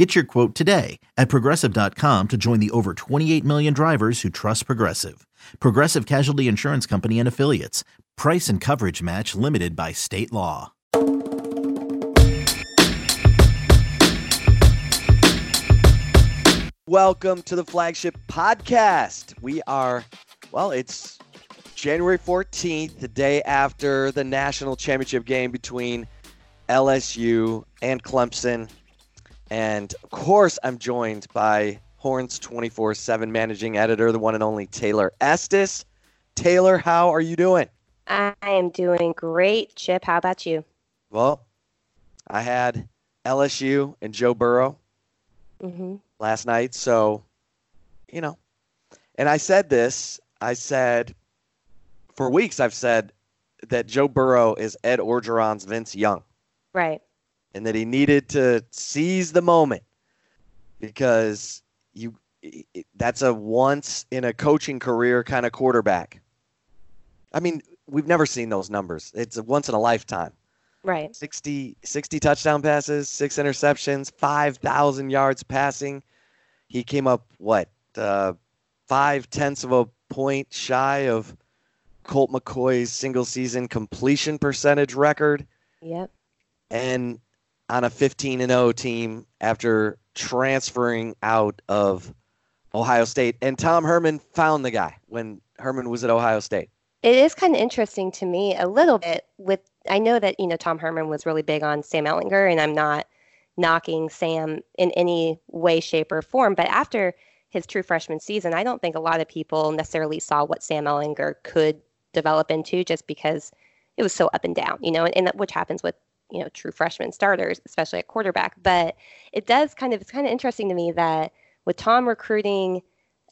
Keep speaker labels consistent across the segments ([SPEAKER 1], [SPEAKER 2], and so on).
[SPEAKER 1] Get your quote today at progressive.com to join the over 28 million drivers who trust Progressive. Progressive Casualty Insurance Company and Affiliates. Price and coverage match limited by state law.
[SPEAKER 2] Welcome to the flagship podcast. We are, well, it's January 14th, the day after the national championship game between LSU and Clemson. And of course, I'm joined by Horns 24 7 managing editor, the one and only Taylor Estes. Taylor, how are you doing?
[SPEAKER 3] I am doing great. Chip, how about you?
[SPEAKER 2] Well, I had LSU and Joe Burrow
[SPEAKER 3] hmm
[SPEAKER 2] last night. So, you know, and I said this I said for weeks, I've said that Joe Burrow is Ed Orgeron's Vince Young.
[SPEAKER 3] Right.
[SPEAKER 2] And that he needed to seize the moment because you that's a once in a coaching career kind of quarterback. I mean, we've never seen those numbers. It's a once in a lifetime.
[SPEAKER 3] Right.
[SPEAKER 2] 60, 60 touchdown passes, six interceptions, 5,000 yards passing. He came up, what, uh, five tenths of a point shy of Colt McCoy's single season completion percentage record
[SPEAKER 3] Yep.
[SPEAKER 2] and on a 15 and 0 team after transferring out of Ohio State. And Tom Herman found the guy when Herman was at Ohio State.
[SPEAKER 3] It is kind of interesting to me a little bit with I know that, you know, Tom Herman was really big on Sam Ehlinger and I'm not knocking Sam in any way, shape, or form. But after his true freshman season, I don't think a lot of people necessarily saw what Sam Ehlinger could develop into just because it was so up and down, you know, and, and which happens with, you know, true freshman starters, especially at quarterback. But it does kind of, it's kind of interesting to me that with Tom recruiting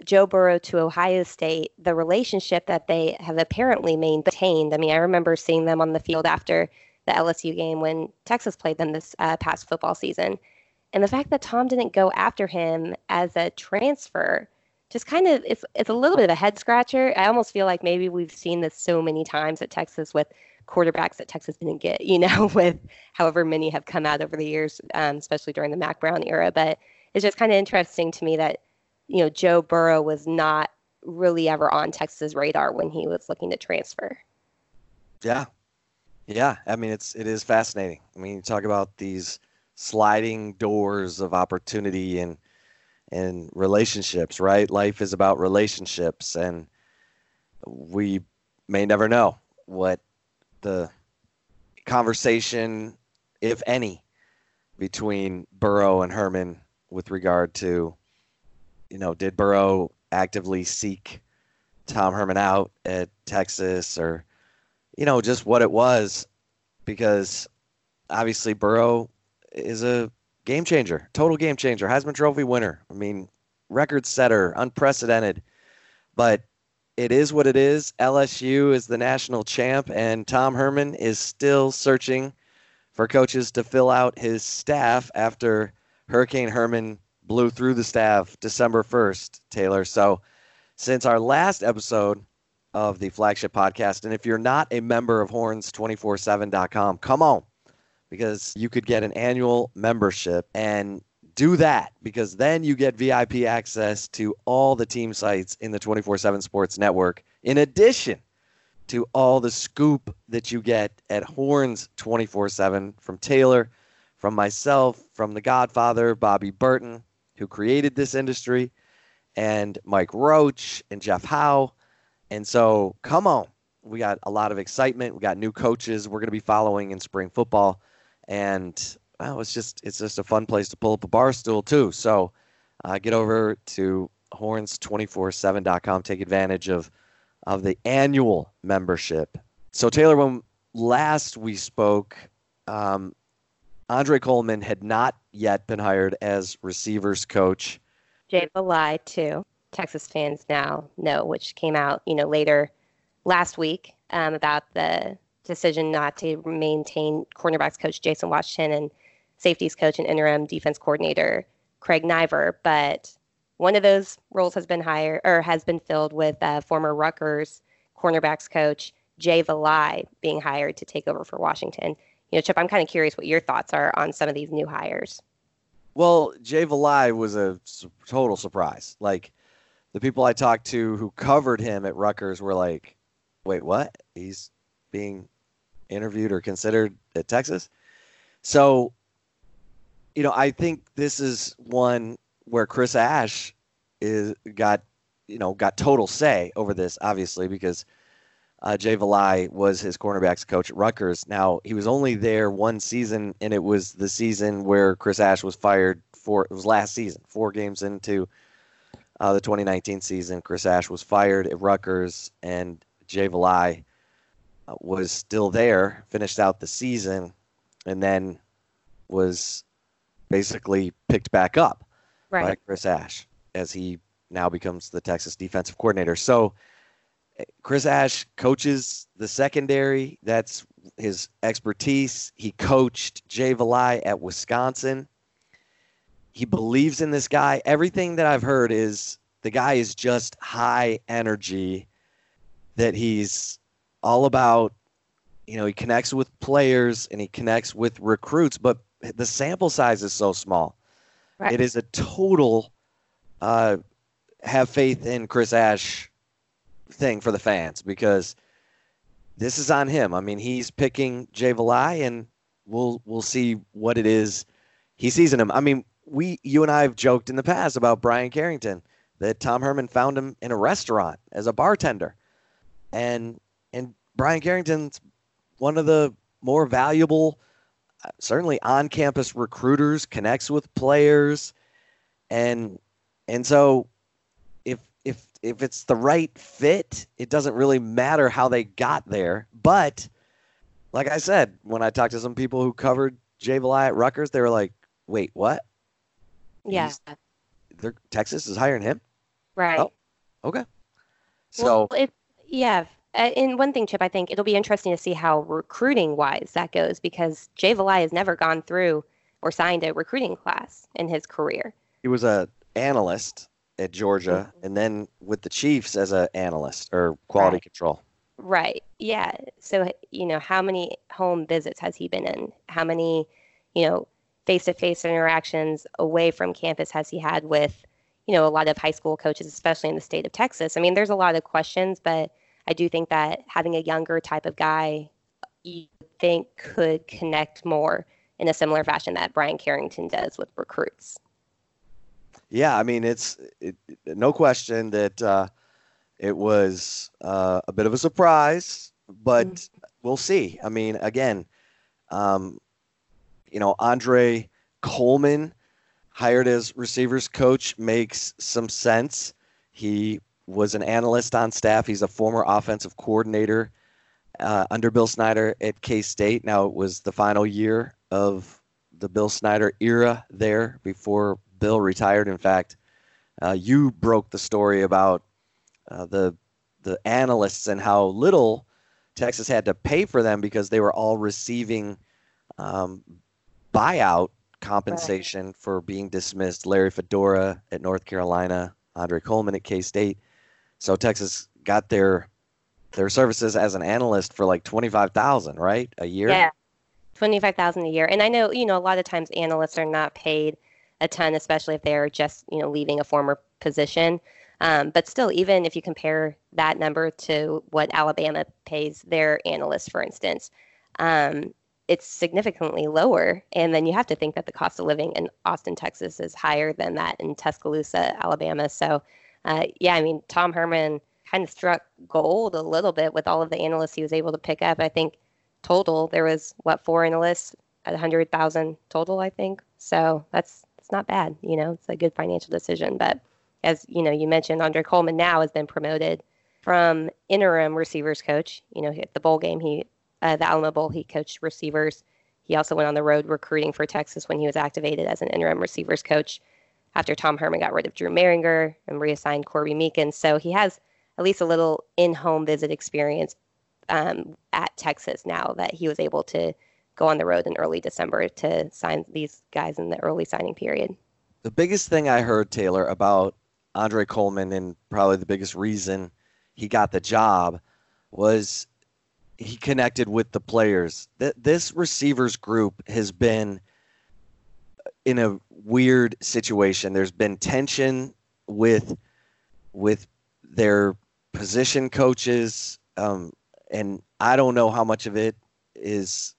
[SPEAKER 3] Joe Burrow to Ohio State, the relationship that they have apparently maintained. I mean, I remember seeing them on the field after the LSU game when Texas played them this uh, past football season. And the fact that Tom didn't go after him as a transfer just kind of it's it's a little bit of a head scratcher. I almost feel like maybe we've seen this so many times at Texas with quarterbacks that Texas didn't get, you know, with however many have come out over the years, um, especially during the Mack Brown era. But it's just kind of interesting to me that you know, Joe Burrow was not really ever on Texas' radar when he was looking to transfer.
[SPEAKER 2] Yeah. Yeah. I mean, it's, it is fascinating. I mean, you talk about these sliding doors of opportunity and, and relationships, right? Life is about relationships, and we may never know what the conversation, if any, between Burrow and Herman with regard to, you know, did Burrow actively seek Tom Herman out at Texas or, you know, just what it was, because obviously Burrow is a game changer, total game changer, Heisman Trophy winner. I mean, record setter, unprecedented. But it is what it is. LSU is the national champ, and Tom Herman is still searching for coaches to fill out his staff after Hurricane Herman blew through the staff December 1st, Taylor. So, since our last episode of the flagship podcast, and if you're not a member of horns247.com, come on because you could get an annual membership and do that because then you get VIP access to all the team sites in the 24 7 Sports Network, in addition to all the scoop that you get at Horns 24 7 from Taylor, from myself, from the Godfather, Bobby Burton, who created this industry, and Mike Roach and Jeff Howe. And so, come on. We got a lot of excitement. We got new coaches we're going to be following in spring football and well, it's just it's just a fun place to pull up a bar stool too. So uh, get over to horns247.com. Take advantage of of the annual membership. So Taylor, when last we spoke, um, Andre Coleman had not yet been hired as receivers coach.
[SPEAKER 3] Jay Valai, too. Texas fans now know, which came out, you know, later last week um, about the decision not to maintain cornerbacks coach Jason Washington and safeties coach and interim defense coordinator Craig Naivar, but one of those roles has been hired or has been filled with uh, former Rutgers cornerbacks coach Jay Valai being hired to take over for Washington. You know, Chip, I'm kind of curious what your thoughts are on some of these new hires.
[SPEAKER 2] Well, Jay Valai was a total surprise. Like the people I talked to who covered him at Rutgers were like, "Wait, what? He's being interviewed or considered at Texas?" So, you know, I think this is one where Chris Ash is got, you know, got total say over this, obviously, because uh, Jay Valai was his cornerbacks coach at Rutgers. Now he was only there one season, and it was the season where Chris Ash was fired for. It was last season, four games into uh, the 2019 season. Chris Ash was fired at Rutgers, and Jay Valai uh, was still there, finished out the season, and then was basically picked back up right. by Chris Ash as he now becomes the Texas defensive coordinator. So eh, Chris Ash coaches the secondary. That's his expertise. He coached Jay Valai at Wisconsin. He believes in this guy. Everything that I've heard is the guy is just high energy, that he's all about, you know, he connects with players and he connects with recruits, but the sample size is so small. Right. It is a total uh, have faith in Chris Ash thing for the fans because this is on him. I mean, he's picking Jay Valai, and we'll we'll see what it is he sees in him. I mean, we you and I have joked in the past about Bryan Carrington that Tom Herman found him in a restaurant as a bartender, and and Bryan Carrington's one of the more valuable, certainly on-campus recruiters, connects with players, and and so if if if it's the right fit, it doesn't really matter how they got there. But like I said, when I talked to some people who covered Jay Valai at Rutgers, they were like, "Wait, what?
[SPEAKER 3] Yeah,
[SPEAKER 2] Texas is hiring him,
[SPEAKER 3] right?
[SPEAKER 2] Oh, okay. So,
[SPEAKER 3] well, it, yeah. Uh, and one thing, Chip, I think it'll be interesting to see how recruiting wise that goes because Jay Valai has never gone through or signed a recruiting class in his career.
[SPEAKER 2] He was a analyst at Georgia, mm-hmm. and then with the Chiefs as an analyst or quality
[SPEAKER 3] right.
[SPEAKER 2] control.
[SPEAKER 3] Right. Yeah. So you know, how many home visits has he been in? How many, you know, face-to-face interactions away from campus has he had with, you know, a lot of high school coaches, especially in the state of Texas? I mean, there's a lot of questions, but I do think that having a younger type of guy, you think could connect more in a similar fashion that Bryan Carrington does with recruits.
[SPEAKER 2] Yeah, I mean, it's it, no question that uh, it was uh, a bit of a surprise, but mm-hmm. we'll see. I mean, again, um, you know, Andre Coleman hired as receivers coach makes some sense. He was an analyst on staff. He's a former offensive coordinator uh, under Bill Snyder at K State. Now it was the final year of the Bill Snyder era there before Bill retired. In fact, uh, you broke the story about uh, the the analysts and how little Texas had to pay for them because they were all receiving um, buyout compensation right. for being dismissed. Larry Fedora at North Carolina, Andre Coleman at K State. So Texas got their their services as an analyst for like twenty five thousand, right, a year.
[SPEAKER 3] Yeah, twenty five thousand a year. And I know you know a lot of times analysts are not paid a ton, especially if they're just you know leaving a former position. Um, but still, even if you compare that number to what Alabama pays their analysts, for instance, um, it's significantly lower. And then you have to think that the cost of living in Austin, Texas is higher than that in Tuscaloosa, Alabama. So, uh, yeah, I mean, Tom Herman kind of struck gold a little bit with all of the analysts he was able to pick up. I think total there was what four analysts at 100,000 total, I think. So that's it's not bad. You know, it's a good financial decision. But as you know, you mentioned Andre Coleman now has been promoted from interim receivers coach. You know, at the bowl game, he uh, the Alamo Bowl, he coached receivers. He also went on the road recruiting for Texas when he was activated as an interim receivers coach after Tom Herman got rid of Drew Mehringer and reassigned Corby Meekins. So he has at least a little in-home visit experience um, at Texas now that he was able to go on the road in early December to sign these guys in the early signing period.
[SPEAKER 2] The biggest thing I heard, Taylor, about Andre Coleman and probably the biggest reason he got the job was he connected with the players. This receivers group has been in a weird situation. There's been tension with with their position coaches, um, and I don't know how much of it is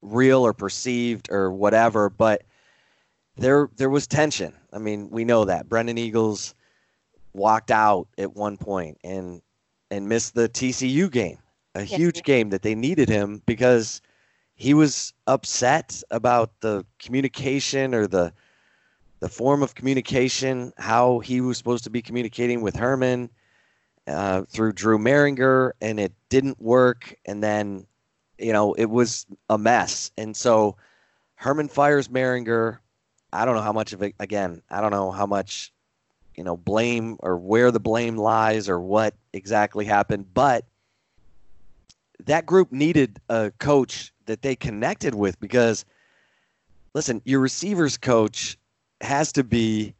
[SPEAKER 2] real or perceived or whatever, but there there was tension. I mean, we know that Brennan Eagles walked out at one point and and missed the TCU game, a huge game that they needed him because he was upset about the communication or the the form of communication, how he was supposed to be communicating with Herman uh, through Drew Mehringer, and it didn't work. And then, you know, it was a mess. And so Herman fires Mehringer. I don't know how much of it, again, I don't know how much you know, blame or where the blame lies or what exactly happened. But that group needed a coach that they connected with because, listen, your receivers coach has to be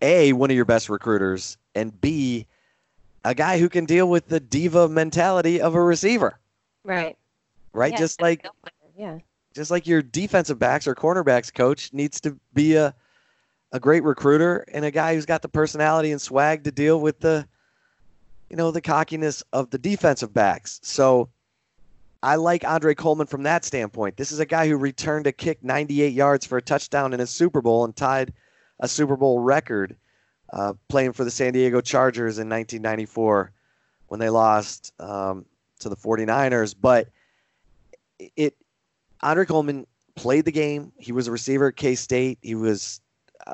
[SPEAKER 2] A, one of your best recruiters, and B, a guy who can deal with the diva mentality of a receiver.
[SPEAKER 3] Right.
[SPEAKER 2] Right? Yeah, just like yeah. Just like your defensive backs or cornerbacks coach needs to be a a great recruiter and a guy who's got the personality and swag to deal with the you know the cockiness of the defensive backs. So I like Andre Coleman from that standpoint. This is a guy who returned a kick 98 yards for a touchdown in a Super Bowl and tied a Super Bowl record uh, playing for the San Diego Chargers in 1994 when they lost um, to the 49ers. But it Andre Coleman played the game. He was a receiver at K State. He was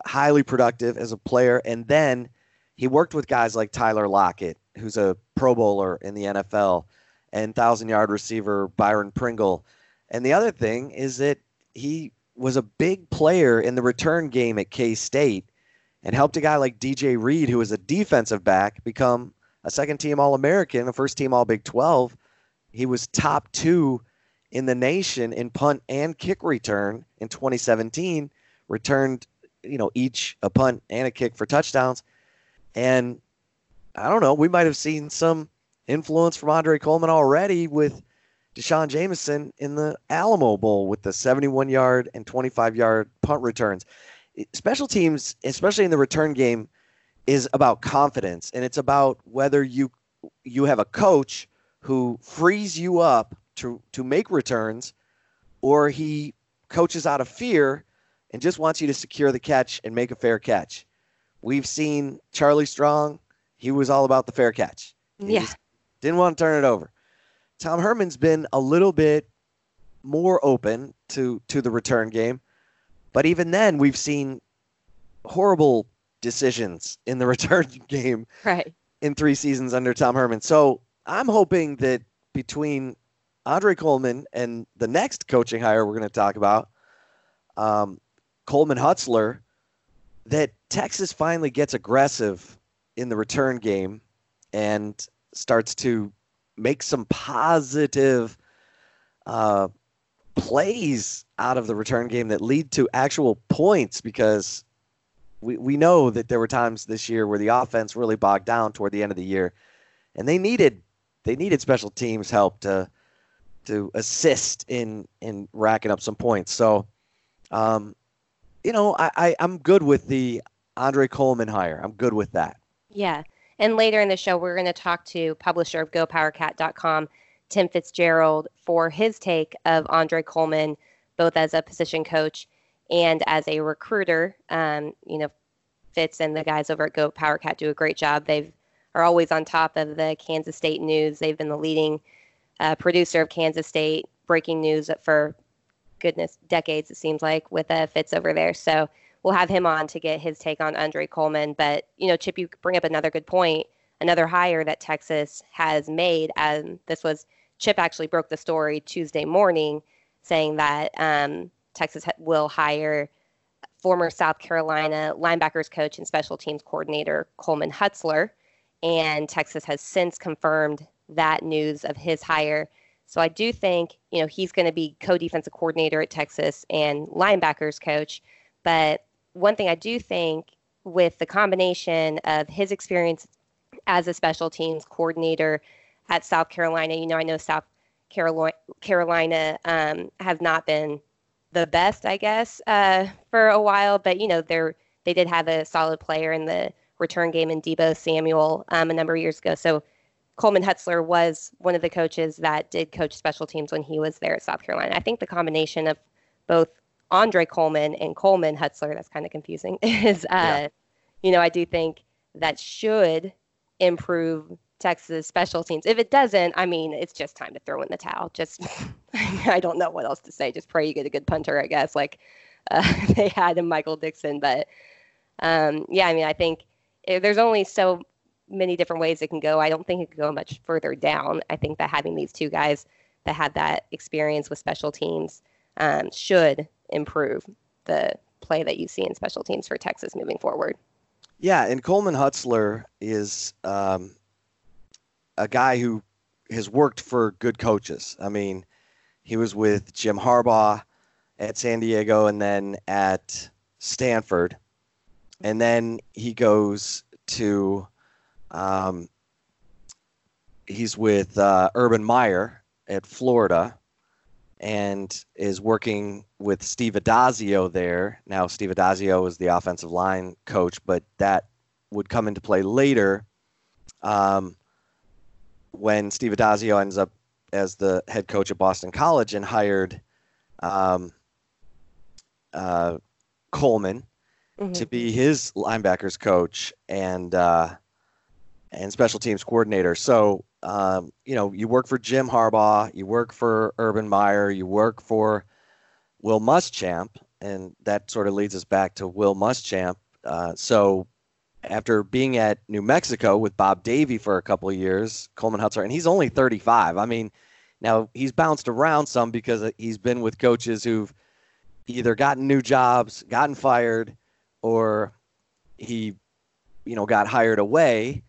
[SPEAKER 2] highly productive as a player. And then he worked with guys like Tyler Lockett, who's a Pro Bowler in the NFL, and thousand yard receiver Byron Pringle. And the other thing is that he was a big player in the return game at K State and helped a guy like DJ Reed, who was a defensive back, become a second team All American, a first team All Big 12. He was top two in the nation in punt and kick return in 2017, returned you know, each a punt and a kick for touchdowns. And I don't know, we might have seen some influence from Andre Coleman already with D'Shawn Jamison in the Alamo Bowl with the 71 yard and 25 yard punt returns. Special teams, especially in the return game, is about confidence and it's about whether you you have a coach who frees you up to to make returns or he coaches out of fear and just wants you to secure the catch and make a fair catch. We've seen Charlie Strong, he was all about the fair catch.
[SPEAKER 3] He yeah.
[SPEAKER 2] Didn't want to turn it over. Tom Herman's been a little bit more open to to the return game, but even then we've seen horrible decisions in the return game
[SPEAKER 3] right.
[SPEAKER 2] in 3 seasons under Tom Herman. So, I'm hoping that between Andre Coleman and the next coaching hire we're going to talk about, um, Coleman Hutzler that Texas finally gets aggressive in the return game and starts to make some positive uh, plays out of the return game that lead to actual points because we, we know that there were times this year where the offense really bogged down toward the end of the year and they needed they needed special teams help to to assist in in racking up some points so um, you know, I, I I'm good with the Andre Coleman hire. I'm good with that.
[SPEAKER 3] Yeah. And later in the show, we're going to talk to publisher of GoPowerCat.com, Tim Fitzgerald, for his take of Andre Coleman, both as a position coach and as a recruiter. Um, you know, Fitz and the guys over at GoPowerCat do a great job. They are always on top of the Kansas State news. They've been the leading uh, producer of Kansas State breaking news for goodness, decades, it seems like, with uh, Fitz over there. So we'll have him on to get his take on Andre Coleman. But, you know, Chip, you bring up another good point. Another hire that Texas has made. Um, this was Chip actually broke the story Tuesday morning saying that um, Texas will hire former South Carolina linebackers coach and special teams coordinator Coleman Hutzler. And Texas has since confirmed that news of his hire. So I do think, you know, he's going to be co-defensive coordinator at Texas and linebackers coach. But one thing I do think with the combination of his experience as a special teams coordinator at South Carolina, you know, I know South Carolina, um, has not been the best, I guess, uh, for a while, but you know, they're they did have a solid player in the return game in Deebo Samuel um, a number of years ago. So Coleman Hutzler was one of the coaches that did coach special teams when he was there at South Carolina. I think the combination of both Andre Coleman and Coleman Hutzler, that's kind of confusing, is, uh, yeah. you know, I do think that should improve Texas special teams. If it doesn't, I mean, it's just time to throw in the towel. Just, I don't know what else to say. Just pray you get a good punter, I guess, like uh, they had in Michael Dixon. But um, yeah, I mean, I think there's only so many different ways it can go. I don't think it could go much further down. I think that having these two guys that had that experience with special teams um, should improve the play that you see in special teams for Texas moving forward.
[SPEAKER 2] Yeah, and Coleman Hutzler is um, a guy who has worked for good coaches. I mean, he was with Jim Harbaugh at San Diego and then at Stanford. And then he goes to um, he's with uh, Urban Meyer at Florida and is working with Steve Addazio there. Now, Steve Addazio is the offensive line coach, but that would come into play later um, when Steve Addazio ends up as the head coach at Boston College and hired um, uh, Coleman mm-hmm. to be his linebackers coach and uh, and special teams coordinator. So um, you know, you work for Jim Harbaugh, you work for Urban Meyer, you work for Will Muschamp, and that sort of leads us back to Will Muschamp. Uh, so after being at New Mexico with Bob Davie for a couple of years, Coleman Hutzler, and he's only 35. I mean, now he's bounced around some because he's been with coaches who've either gotten new jobs, gotten fired, or he, you know, got hired away.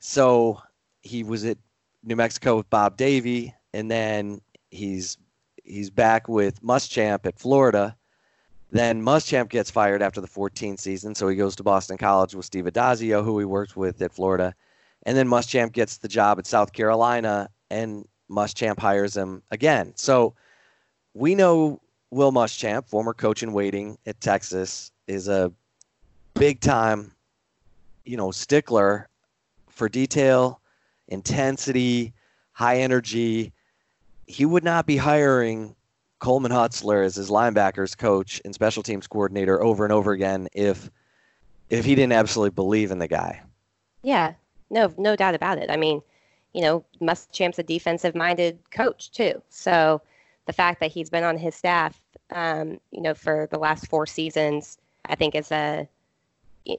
[SPEAKER 2] So he was at New Mexico with Bob Davie, and then he's he's back with Muschamp at Florida. Then Muschamp gets fired after the 14th season, so he goes to Boston College with Steve Addazio, who he worked with at Florida. And then Muschamp gets the job at South Carolina, and Muschamp hires him again. So we know Will Muschamp, former coach in waiting at Texas, is a big time, you know, stickler for detail, intensity, high energy. He would not be hiring Coleman Hutzler as his linebackers coach and special teams coordinator over and over again if if he didn't absolutely believe in the guy.
[SPEAKER 3] Yeah, no, no doubt about it. I mean, you know, Muschamp's a defensive minded coach too. So the fact that he's been on his staff, um, you know, for the last four seasons, I think is a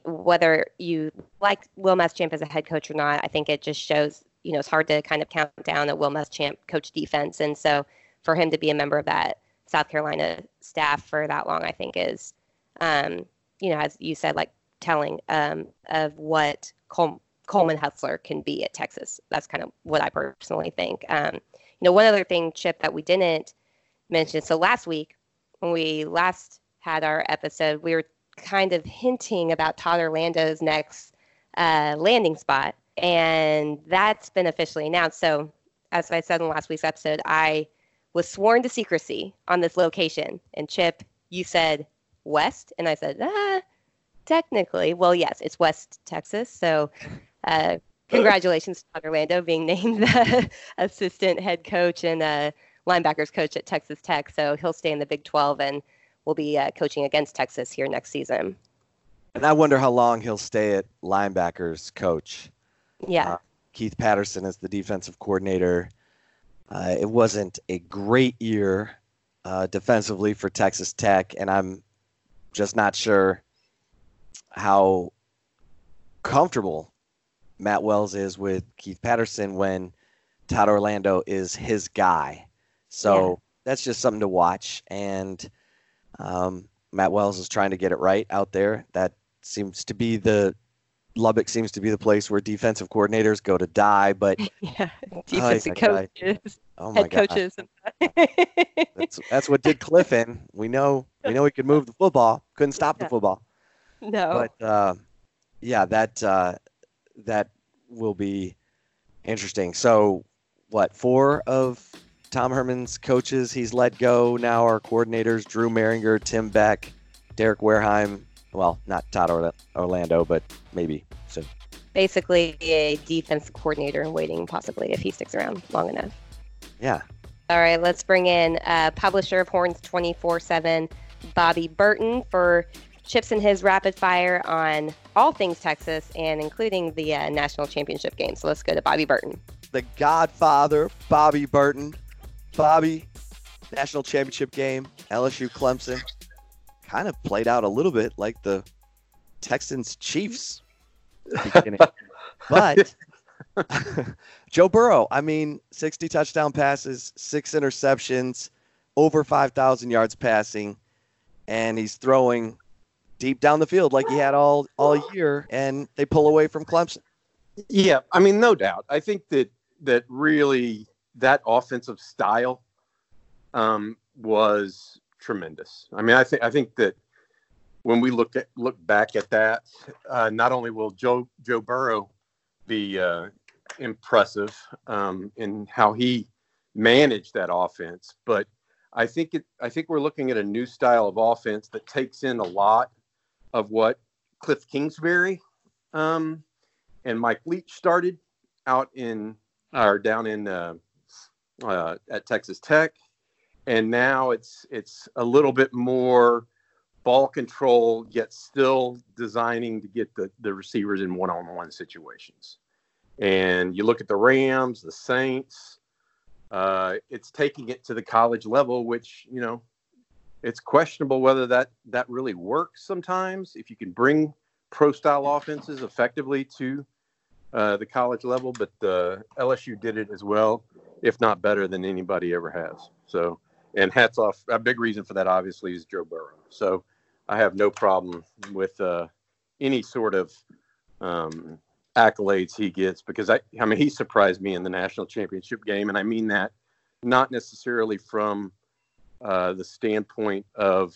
[SPEAKER 3] whether you like Will Muschamp as a head coach or not, I think it just shows, you know, it's hard to kind of count down that Will Muschamp coach defense. And so for him to be a member of that South Carolina staff for that long, I think is, um, you know, as you said, like telling um, of what Col- Coleman Hutzler can be at Texas. That's kind of what I personally think. Um, you know, one other thing, Chip, that we didn't mention. So last week, when we last had our episode, we were kind of hinting about Todd Orlando's next uh, landing spot, and that's been officially announced. So, as I said in last week's episode, I was sworn to secrecy on this location. And Chip, you said West, and I said, ah, technically, well, yes, it's West Texas. So, uh, congratulations to Todd Orlando being named the assistant head coach and uh, linebackers coach at Texas Tech. So he'll stay in the Big 12 and will be uh, coaching against Texas here next season.
[SPEAKER 2] And I wonder how long he'll stay at linebackers coach.
[SPEAKER 3] Yeah. Uh,
[SPEAKER 2] Keith Patterson is the defensive coordinator. Uh, it wasn't a great year uh, defensively for Texas Tech, and I'm just not sure how comfortable Matt Wells is with Keith Patterson when Todd Orlando is his guy. So yeah. that's just something to watch. And um, Matt Wells is trying to get it right out there. That seems to be the Lubbock seems to be the place where defensive coordinators go to die. But
[SPEAKER 3] yeah, defensive
[SPEAKER 2] my
[SPEAKER 3] coaches,
[SPEAKER 2] oh
[SPEAKER 3] head
[SPEAKER 2] god,
[SPEAKER 3] coaches.
[SPEAKER 2] that's that's what did Cliff in. We know we know he could move the football, couldn't stop the football.
[SPEAKER 3] no,
[SPEAKER 2] But uh, yeah, that uh, that will be interesting. So, what four of Tom Herman's coaches he's let go now are coordinators: Drew Mehringer, Tim Beck, Derek Warehime. Well, not Todd Orlando, but maybe soon.
[SPEAKER 3] basically a defensive coordinator in waiting, possibly if he sticks around long enough.
[SPEAKER 2] Yeah,
[SPEAKER 3] All right, let's bring in uh, publisher of Horns 24 7, Bobby Burton, for chips in his rapid fire on all things Texas and including the uh, national championship game. So let's go to Bobby Burton.
[SPEAKER 2] the Godfather, Bobby Burton. Bobby, national championship game, LSU Clemson, kind of played out a little bit like the Texans Chiefs. but Joe Burrow, I mean, 60 touchdown passes, six interceptions, over 5,000 yards passing, and he's throwing deep down the field like he had all all year, and they pull away from Clemson.
[SPEAKER 4] Yeah, I mean, no doubt. I think that that really that offensive style um, was tremendous. I mean, I think I think that when we look at look back at that, uh, not only will Joe Joe Burrow be uh, impressive um, in how he managed that offense, but I think it. I think we're looking at a new style of offense that takes in a lot of what Cliff Kingsbury um, and Mike Leach started out in or down in uh, uh, at Texas Tech, and now it's it's a little bit more ball control, yet still designing to get the the receivers in one-on-one situations. And you look at the Rams, the Saints. Uh, it's taking it to the college level, which you know, it's questionable whether that that really works sometimes. If you can bring pro style offenses effectively to uh, the college level, but uh, LSU did it as well, if not better than anybody ever has. So, and hats off. A big reason for that, obviously, is Joe Burrow. So, I have no problem with uh, any sort of um, accolades he gets because I, I mean, he surprised me in the national championship game, and I mean that not necessarily from uh, the standpoint of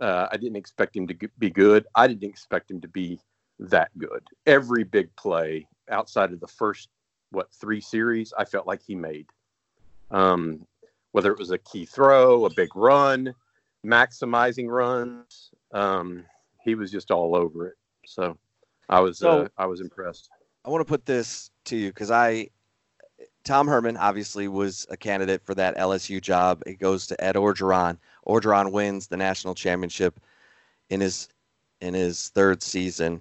[SPEAKER 4] uh, I didn't expect him to be good. I didn't expect him to be that good. Every big play outside of the first what three series, I felt like he made. Um, whether it was a key throw, a big run, maximizing runs, um, he was just all over it. So I was
[SPEAKER 2] So-
[SPEAKER 4] uh, I was impressed.
[SPEAKER 2] I want to put this to you because I, Tom Herman obviously was a candidate for that LSU job. It goes to Ed Orgeron. Orgeron wins the national championship in his in his third season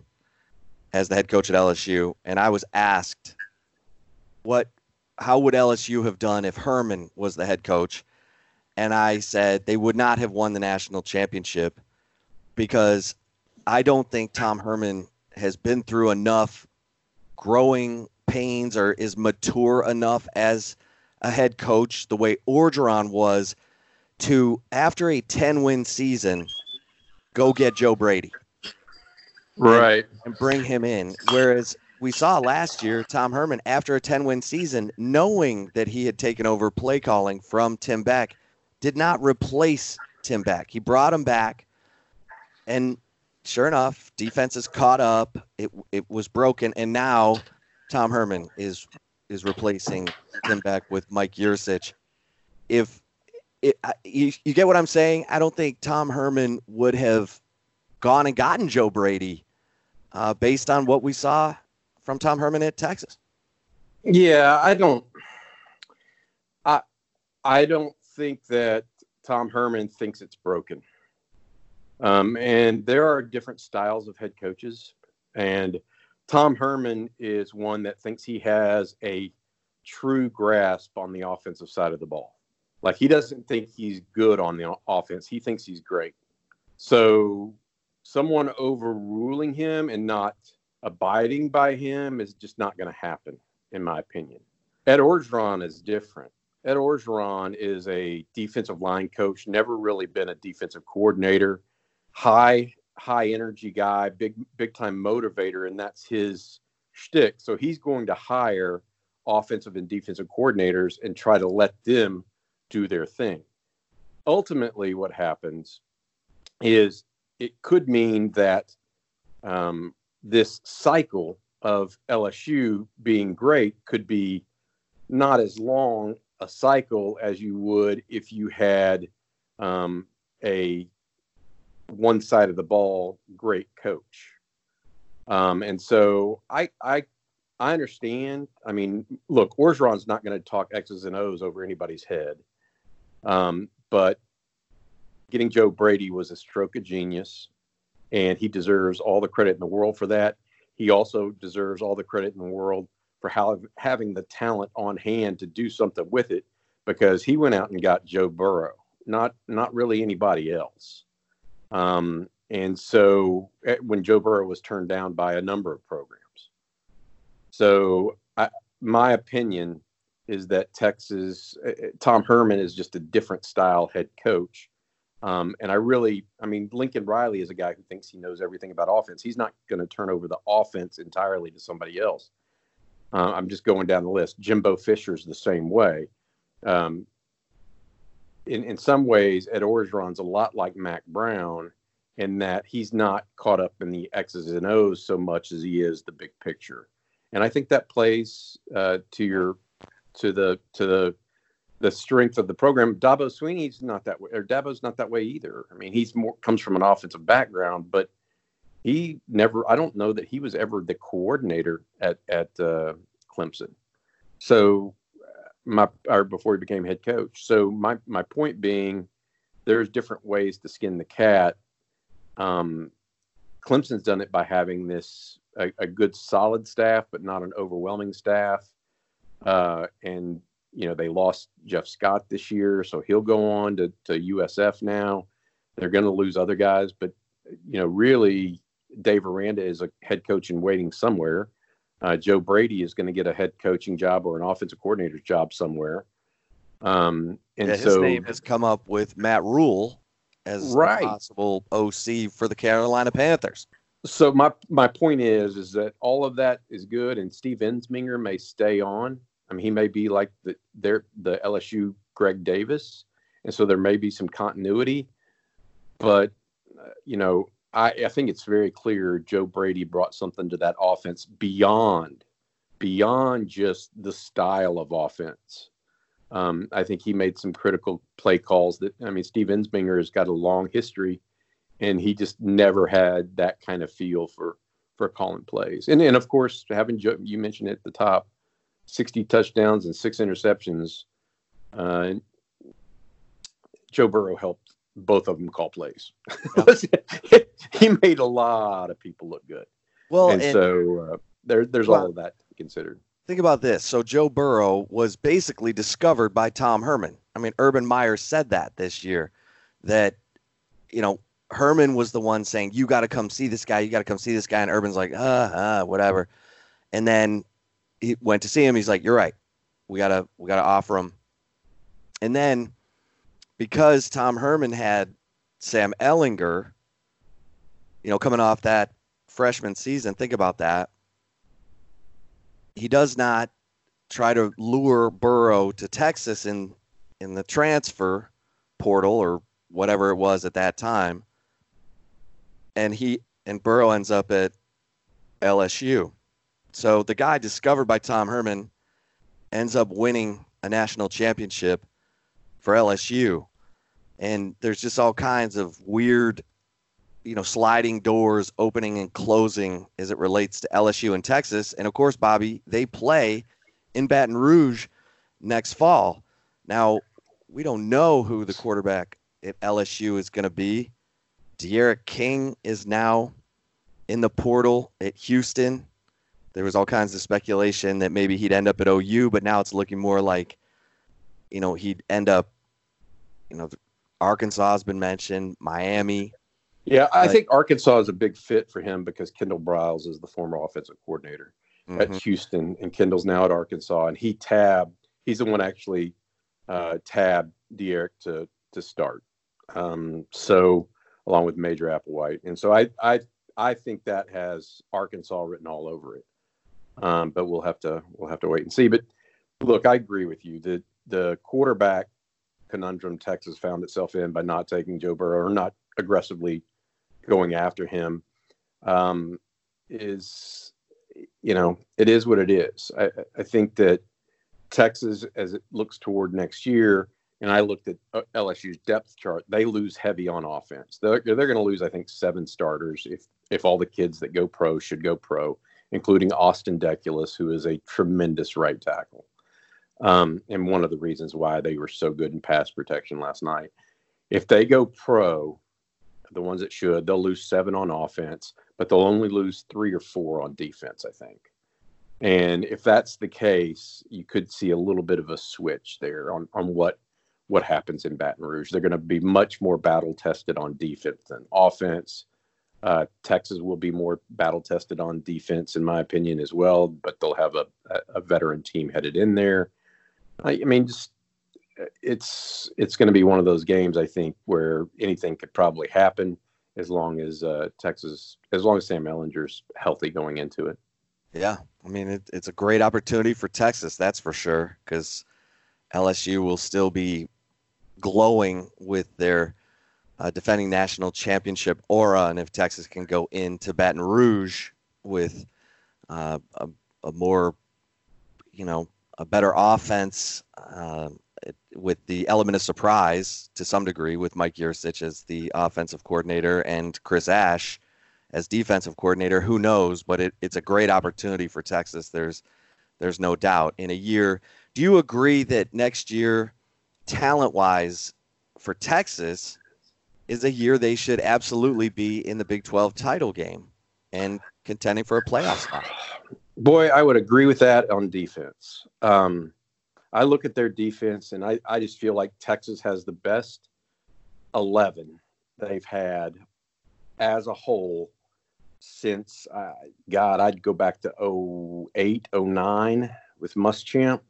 [SPEAKER 2] as the head coach at LSU. And I was asked, what, how would LSU have done if Herman was the head coach? And I said they would not have won the national championship because I don't think Tom Herman has been through enough growing pains or is mature enough as a head coach the way Orgeron was to after a 10 win season go get Joe Brady
[SPEAKER 4] Right.
[SPEAKER 2] and bring him in whereas we saw last year Tom Herman after a 10 win season knowing that he had taken over play calling from Tim Beck did not replace Tim Beck. He brought him back and sure enough defenses caught up. It it was broken and now Tom Herman is is replacing Tim Beck with Mike Yurcich. If it, you, you get what I'm saying, I don't think Tom Herman would have gone and gotten Joe Brady uh, based on what we saw from Tom Herman at Texas.
[SPEAKER 4] Yeah, I don't. I I don't think that Tom Herman thinks it's broken. Um, and there are different styles of head coaches, and Tom Herman is one that thinks he has a true grasp on the offensive side of the ball. Like he doesn't think he's good on the offense; he thinks he's great. So, someone overruling him and not abiding by him is just not going to happen, in my opinion. Ed Orgeron is different. Ed Orgeron is a defensive line coach, never really been a defensive coordinator. High high energy guy, big big time motivator, and that's his shtick. So he's going to hire offensive and defensive coordinators and try to let them do their thing. Ultimately, what happens is it could mean that um, this cycle of LSU being great could be not as long a cycle as you would if you had um, a one side of the ball great coach. Um, and so I, I, I understand. I mean, look, Orgeron's not going to talk X's and O's over anybody's head. Um, but getting Joe Brady was a stroke of genius, and he deserves all the credit in the world for that. He also deserves all the credit in the world for how, having the talent on hand to do something with it, because he went out and got Joe Burrow, not not really anybody else. Um, and so eh, when Joe Burrow was turned down by a number of programs. So I, my opinion is that Texas, eh, eh, Tom Herman is just a different style head coach. Um, and I really, I mean, Lincoln Riley is a guy who thinks he knows everything about offense. He's not going to turn over the offense entirely to somebody else. Uh, I'm just going down the list. Jimbo Fisher's the same way. Um, in, in some ways, Ed Orgeron's a lot like Mack Brown in that he's not caught up in the X's and O's so much as he is the big picture. And I think that plays uh, to your to the to the the strength of the program. Dabo Swinney's not that way, or Dabo's not that way either. I mean, he's more comes from an offensive background, but he never. I don't know that he was ever the coordinator at at uh, Clemson. So my or before he became head coach. So my my point being, there's different ways to skin the cat. Um, Clemson's done it by having this a, a, good solid staff, but not an overwhelming staff. Uh, and you know they lost Jeff Scott this year, so he'll go on to, to USF now. They're going to lose other guys, but you know really Dave Aranda is a head coach in waiting somewhere. Uh, Joe Brady is going to get a head coaching job or an offensive coordinator's job somewhere. Um, and
[SPEAKER 2] yeah,
[SPEAKER 4] his
[SPEAKER 2] so, name has come up with Matt Rhule as
[SPEAKER 4] right.
[SPEAKER 2] possible OC for the Carolina Panthers.
[SPEAKER 4] So my my point is is that all of that is good, and Steve Ensminger may stay on. I mean, he may be like the the LSU Greg Davis, and so there may be some continuity. But uh, you know, I, I think it's very clear Joe Brady brought something to that offense beyond beyond just the style of offense. Um, I think he made some critical play calls that I mean Steve Ensminger has got a long history and he just never had that kind of feel for for calling plays. And and of course having Joe, you mentioned at the top 60 touchdowns and six interceptions uh, Joe Burrow helped both of them call plays. Yeah. he made a lot of people look good. Well, and, and so uh, there, there's well, all of that to be considered.
[SPEAKER 2] Think about this. So Joe Burrow was basically discovered by Tom Herman. I mean, Urban Meyer said that this year, that you know Herman was the one saying, "You got to come see this guy. You got to come see this guy." And Urban's like, "Uh, uh, whatever." And then he went to see him. He's like, "You're right. We gotta, we gotta offer him." And then because Tom Herman had Sam Ehlinger, you know, coming off that freshman season, think about that. He does not try to lure Burrow to Texas in in the transfer portal or whatever it was at that time. And he and Burrow ends up at LSU. So the guy discovered by Tom Herman ends up winning a national championship for LSU and there's just all kinds of weird you know sliding doors opening and closing as it relates to LSU and Texas. And of course Bobby they play in Baton Rouge next fall. Now we don't know who the quarterback at LSU is going to be. D'Eriq King is now in the portal at Houston there was all kinds of speculation that maybe he'd end up at OU but now it's looking more like you know he'd end up you know Arkansas has been mentioned, Miami.
[SPEAKER 4] Yeah, I think Arkansas is a big fit for him because Kendall Briles is the former offensive coordinator mm-hmm. at Houston, and Kendall's now at Arkansas, and he tabbed. He's the one actually uh, tabbed D'Eriq to to start. Um, so along with Major Applewhite. And so I I I think that has Arkansas written all over it. Um, but we'll have to we'll have to wait and see. But look, I agree with you. The the quarterback conundrum Texas found itself in by not taking Joe Burrow or not aggressively going after him um, is, you know, it is what it is. I, I think that Texas, as it looks toward next year, and I looked at uh, LSU's depth chart, they lose heavy on offense. They're, they're going to lose, I think, seven starters if if all the kids that go pro should go pro, including Austin Deculus, who is a tremendous right tackle. Um, and one of the reasons why they were so good in pass protection last night. If they go pro, the ones that should, they'll lose seven on offense, but they'll only lose three or four on defense, I think. And if that's the case, you could see a little bit of a switch there on, on what what happens in Baton Rouge. They're going to be much more battle tested on defense than offense. Uh, Texas will be more battle tested on defense, in my opinion, as well. But they'll have a, a veteran team headed in there. I, I mean, just it's it's going to be one of those games I think where anything could probably happen as long as uh, Texas, as long as Sam Ehlinger's healthy going into it.
[SPEAKER 2] Yeah, I mean it, it's a great opportunity for Texas, that's for sure, because LSU will still be glowing with their uh, defending national championship aura, and if Texas can go into Baton Rouge with uh, a, a more, you know, a better offense, uh, with the element of surprise to some degree with Mike Yurcich as the offensive coordinator and Chris Ash as defensive coordinator. Who knows? But it, it's a great opportunity for Texas. There's there's no doubt. In a year, do you agree that next year, talent wise, for Texas, is a year they should absolutely be in the Big 12 title game and contending for a playoff spot?
[SPEAKER 4] Boy, I would agree with that on defense. Um, I look at their defense and I, I just feel like Texas has the best 11 they've had as a whole since, uh, God, I'd go back to 08, 09 with Muschamp.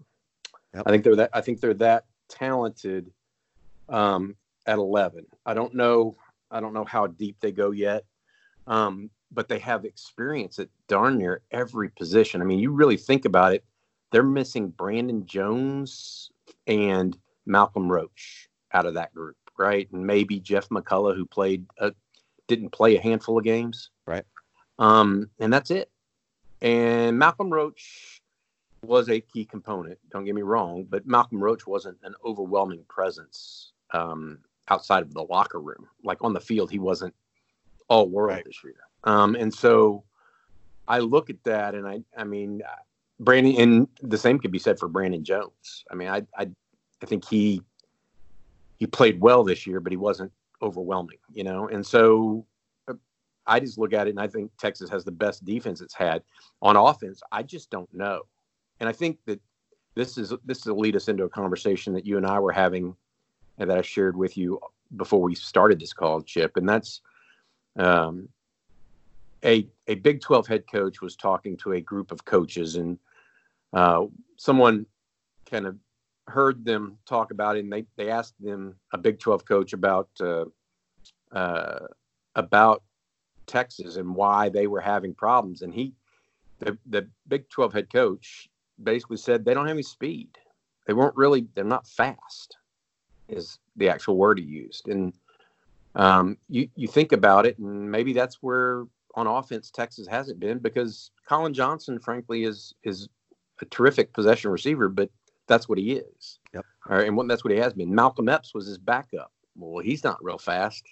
[SPEAKER 4] Yep. I think they're that, I think they're that talented um, at 11. I don't know, I don't know how deep they go yet. Um, but they have experience at darn near every position. I mean, you really think about it they're missing Brandon Jones and Malcolm Roach out of that group, right? And maybe Jeff McCulloch, who played a, didn't play a handful of games,
[SPEAKER 2] right?
[SPEAKER 4] Um, and that's it. And Malcolm Roach was a key component. Don't get me wrong, but Malcolm Roach wasn't an overwhelming presence um, outside of the locker room. Like on the field, he wasn't all world right. this year. Um, and so I look at that, and I, I mean, Brandon, and the same could be said for Brandon Jones. I mean, I, I, I think he he played well this year, but he wasn't overwhelming, you know. And so uh, I just look at it, and I think Texas has the best defense it's had on offense. I just don't know, and I think that this is this will lead us into a conversation that you and I were having, that I shared with you before we started this call, Chip, and that's um, a a Big Twelve head coach was talking to a group of coaches and uh, someone kind of heard them talk about it, and they they asked them a Big Twelve coach about uh, uh, about Texas and why they were having problems, and he the the Big Twelve head coach basically said they don't have any speed. They weren't really they're not fast, is the actual word he used, and um, you you think about it, and maybe that's where on offense Texas hasn't been because Collin Johnson, frankly, is is a terrific possession receiver, but that's what he is.
[SPEAKER 2] Yep.
[SPEAKER 4] All right, and what, that's what he has been. Malcolm Epps was his backup. Well, he's not real fast.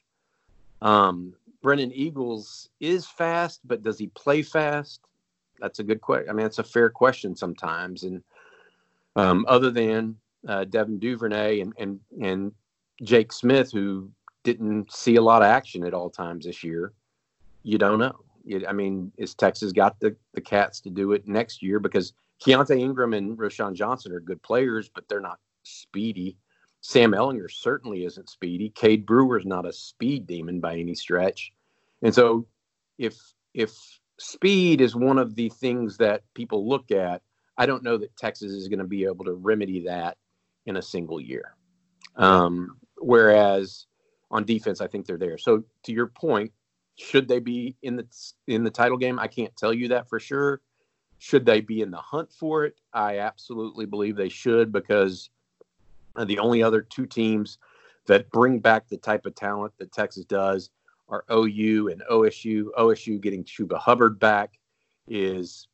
[SPEAKER 4] Um, Brennan Eagles is fast, but does he play fast? That's a good question. I mean, it's a fair question sometimes. And um, other than uh, Devin Duvernay and, and and Jake Smith, who didn't see a lot of action at all times this year, you don't know. I mean, is Texas got the, the cats to do it next year? Because Keaontay Ingram and Roschon Johnson are good players, but they're not speedy. Sam Ehlinger certainly isn't speedy. Cade Brewer's not a speed demon by any stretch. And so if if speed is one of the things that people look at, I don't know that Texas is going to be able to remedy that in a single year. Um, whereas on defense, I think they're there. So to your point, should they be in the in the title game? I can't tell you that for sure. Should they be in the hunt for it? I absolutely believe they should because the only other two teams that bring back the type of talent that Texas does are OU and OSU. OSU getting Chuba Hubbard back is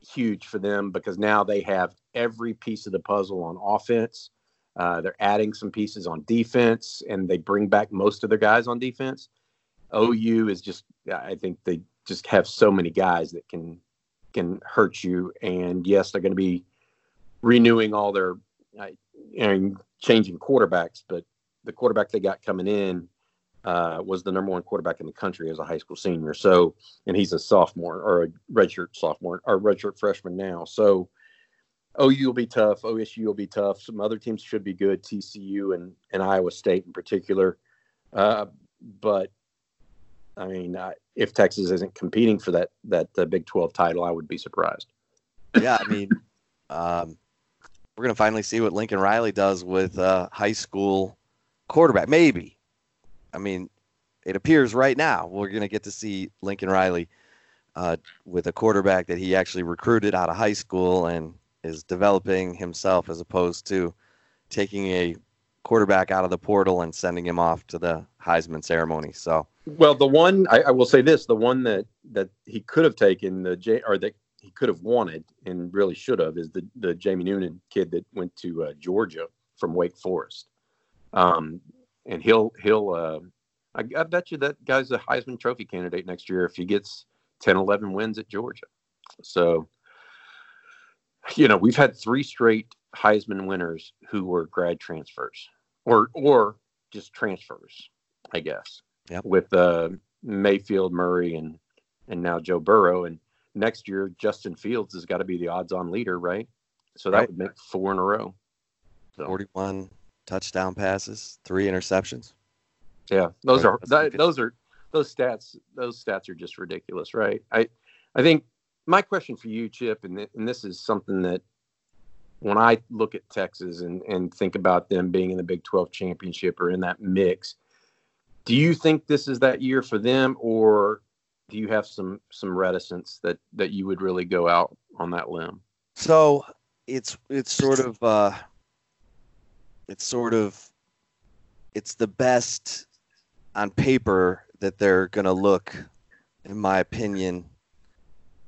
[SPEAKER 4] huge for them because now they have every piece of the puzzle on offense. Uh, they're adding some pieces on defense, and they bring back most of their guys on defense. OU is just, I think they just have so many guys that can can hurt you. And yes, they're going to be renewing all their uh, and changing quarterbacks, but the quarterback they got coming in uh, was the number one quarterback in the country as a high school senior. So, and he's a sophomore or a redshirt sophomore or redshirt freshman now. So, OU will be tough. OSU will be tough. Some other teams should be good. TCU and, and Iowa State in particular. Uh, but I mean, uh, if Texas isn't competing for that that uh, Big Twelve title, I would be surprised.
[SPEAKER 2] Yeah, I mean, um, we're gonna finally see what Lincoln Riley does with uh, high school quarterback. Maybe. I mean, it appears right now we're gonna get to see Lincoln Riley uh, with a quarterback that he actually recruited out of high school and is developing himself as opposed to taking a quarterback out of the portal and sending him off to the Heisman ceremony. So,
[SPEAKER 4] well, the one I, I will say this: the one that that he could have taken the J or that he could have wanted and really should have is the the Jamie Newman kid that went to uh, Georgia from Wake Forest. Um, and he'll he'll uh, I, I bet you that guy's a Heisman Trophy candidate next year if he gets 10, 11 wins at Georgia. So, you know, we've had three straight Heisman winners who were grad transfers or or just transfers, I guess.
[SPEAKER 2] Yep.
[SPEAKER 4] With uh, Mayfield, Murray, and and now Joe Burrow, and next year Justin Fields has got to be the odds-on leader, right? So that
[SPEAKER 2] Right.
[SPEAKER 4] would make four in a row. So
[SPEAKER 2] 41 touchdown passes, three interceptions.
[SPEAKER 4] yeah, those are that, those are those stats. Those stats are just ridiculous, right? I I think my question for you, Chip, and th- and this is something that when I look at Texas and and think about them being in the Big 12 championship or in that mix, do you think this is that year for them, or do you have some some reticence that that you would really go out on that limb?
[SPEAKER 2] So it's it's sort of uh, it's sort of it's the best on paper that they're gonna look, in my opinion.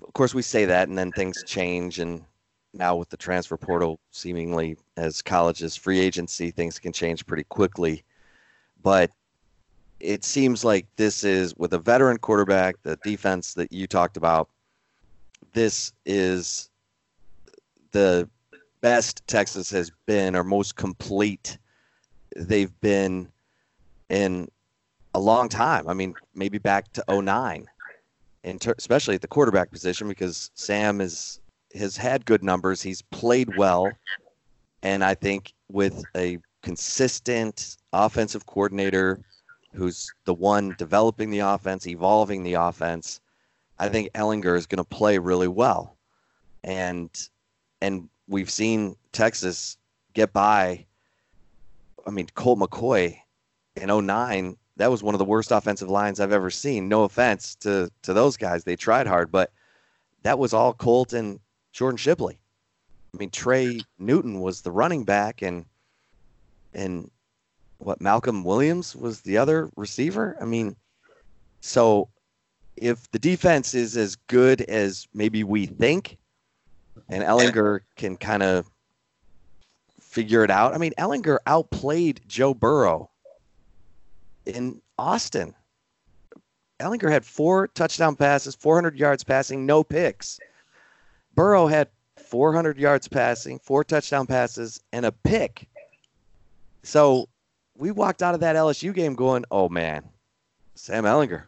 [SPEAKER 2] Of course, we say that, and then things change, and now with the transfer portal, seemingly as colleges free agency, things can change pretty quickly. But it seems like this is with a veteran quarterback, the defense that you talked about. This is the best Texas has been or most complete they've been in a long time. I mean, maybe back to 09, in ter- especially at the quarterback position because Sam is has had good numbers. He's played well, and I think with a consistent offensive coordinator who's the one developing the offense, evolving the offense, I think Ehlinger is going to play really well. And and we've seen Texas get by. I mean, Colt McCoy in 09, that was one of the worst offensive lines I've ever seen. No offense to, to those guys. They tried hard, but that was all Colt and Jordan Shipley. I mean, Trey Newton was the running back and and what Malcolm Williams was the other receiver. I mean, so if the defense is as good as maybe we think, and Ehlinger can kind of figure it out. I mean, Ehlinger outplayed Joe Burrow in Austin. Ehlinger had four touchdown passes, 400 yards passing, no picks. Burrow had 400 yards passing, four touchdown passes, and a pick. So we walked out of that LSU game going, oh man, Sam Ehlinger,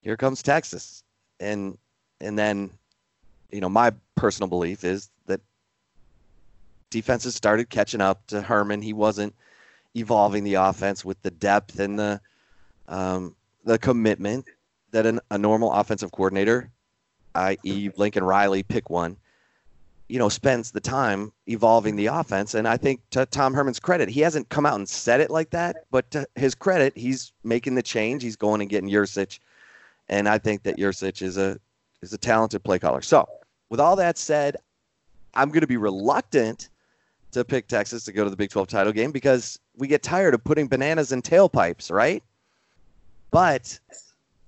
[SPEAKER 2] here comes Texas. And and then, you know, my personal belief is that defenses started catching up to Herman. He wasn't evolving the offense with the depth and the um, the commitment that an, a normal offensive coordinator, i.e., Lincoln Riley, pick one, you know, spends the time evolving the offense. And I think to Tom Herman's credit, he hasn't come out and said it like that, but to his credit, he's making the change. He's going and getting Yurcich, and I think that Yurcich is a is a talented play caller. So, with all that said, I'm going to be reluctant to pick Texas to go to the Big 12 title game because we get tired of putting bananas in tailpipes, right? But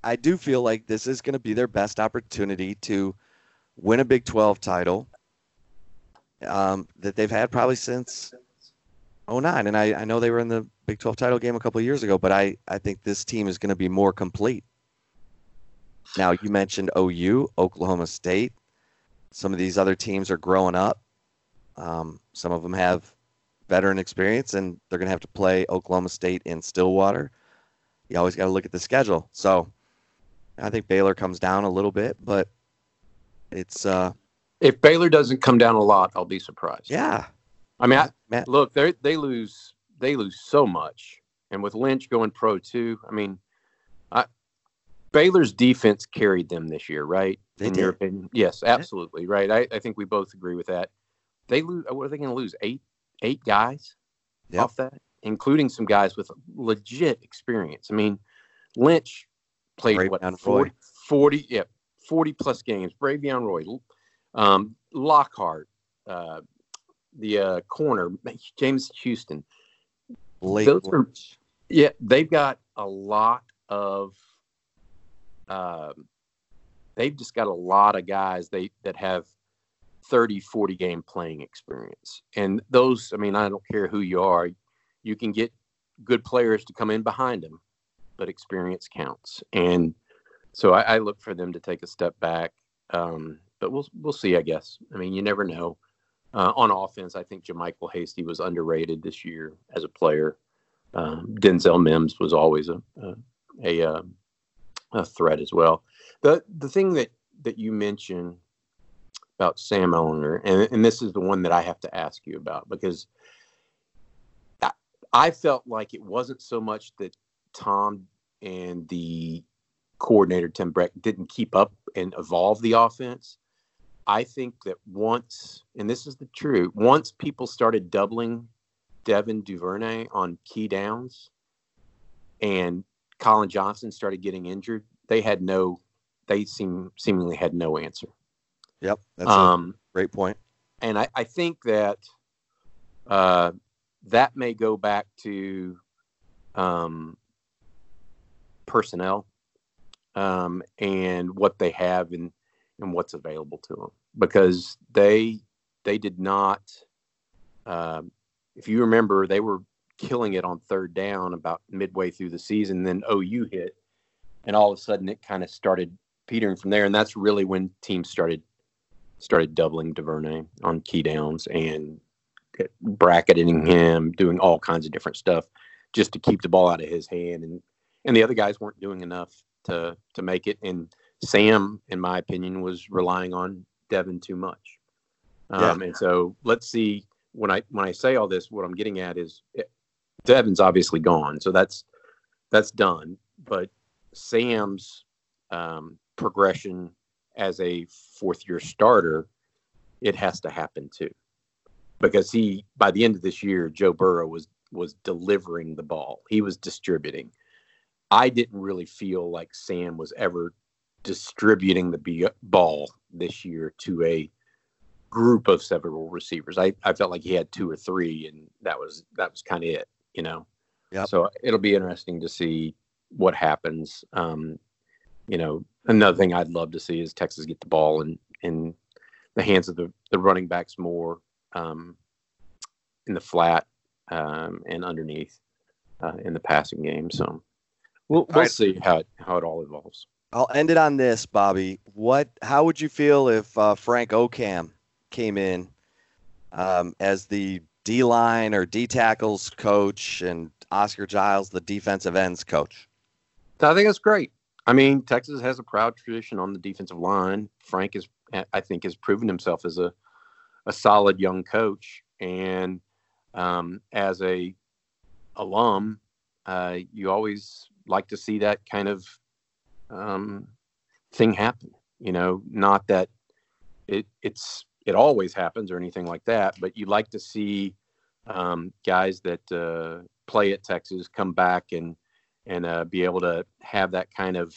[SPEAKER 2] I do feel like this is going to be their best opportunity to win a Big 12 title um, that they've had probably since 09. And I, I know they were in the Big 12 title game a couple years ago, but I, I think this team is going to be more complete. Now, you mentioned OU, Oklahoma State. Some of these other teams are growing up. Um, some of them have veteran experience, and they're going to have to play Oklahoma State in Stillwater. You always got to look at the schedule. So I think Baylor comes down a little bit, but it's uh,
[SPEAKER 4] if Baylor doesn't come down a lot, I'll be surprised.
[SPEAKER 2] Yeah.
[SPEAKER 4] I mean, I, look, they they lose they lose so much, and with Lynch going pro too. I mean, I, Baylor's defense carried them this year, right?
[SPEAKER 2] They
[SPEAKER 4] In
[SPEAKER 2] did.
[SPEAKER 4] your opinion, yes, absolutely, right. I, I think we both agree with that. They lose. What are they going to lose? Eight eight guys
[SPEAKER 2] Yep.
[SPEAKER 4] off that, including some guys with legit experience. I mean, Lynch played what
[SPEAKER 2] Roy.
[SPEAKER 4] 40, 40 yeah, 40 plus games. Bravvion Roy, um, Lockhart, uh, the uh, corner, James Houston.
[SPEAKER 2] Blake
[SPEAKER 4] Those are- Yeah, they've got a lot of. Um, they've just got a lot of guys they that have 30, 40 game playing experience, and those. I mean, I don't care who you are, you can get good players to come in behind them, but experience counts, and so I, I look for them to take a step back. Um, but we'll we'll see. I guess. I mean, you never know. Uh, on offense, I think JaMycal Hasty was underrated this year as a player. Um, Denzel Mims was always a a, a, uh, a threat as well. The the thing that that you mentioned about Sam Ehlinger, and, and this is the one that I have to ask you about because I, I felt like it wasn't so much that Tom and the coordinator Tim Beck didn't keep up and evolve the offense. I think that once, and this is the truth, once people started doubling Devin Duvernay on key downs and Collin Johnson started getting injured, they had no, they seem seemingly had no answer.
[SPEAKER 2] Yep. That's
[SPEAKER 4] Um,
[SPEAKER 2] a great point.
[SPEAKER 4] and I, I think that uh, that may go back to um, personnel um, and what they have and and what's available to them because they they did not. Um, if you remember, they were killing it on third down about midway through the season. Then OU hit, and all of a sudden it kind of started petering from there, and that's really when teams started started doubling Duvernay on key downs and bracketing him, doing all kinds of different stuff just to keep the ball out of his hand. And and the other guys weren't doing enough to to make it. And Sam, in my opinion, was relying on Devin too much. Um, And so let's see when I when I say all this, what I'm getting at is eh, Devin's obviously gone, so that's that's done. But Sam's um, progression as a fourth year starter, it has to happen too. Because he by the end of this year, Joe Burrow was was delivering the ball. He was distributing. I didn't really feel like Sam was ever distributing the ball this year to a group of several receivers. I, I felt like he had two or three and that was that was kind of it, you know.
[SPEAKER 2] Yep.
[SPEAKER 4] So it'll be interesting to see what happens. Um, you know, another thing I'd love to see is Texas get the ball in in the hands of the, the running backs more um, in the flat um, and underneath uh, in the passing game. So we'll we'll
[SPEAKER 2] right.
[SPEAKER 4] see how it how it all evolves.
[SPEAKER 2] I'll end it on this, Bobby. What? How would you feel if uh, Frank Okam came in um, as the D line or D tackles coach, and Oscar Giles the defensive ends coach?
[SPEAKER 4] I think that's great. I mean, Texas has a proud tradition on the defensive line. Frank is, I think, has proven himself as a a solid young coach, and um, as a alum, uh, you always like to see that kind of um, thing happen. You know, not that it it's it always happens or anything like that, but you like to see um, guys that uh, play at Texas come back and and uh, be able to have that kind of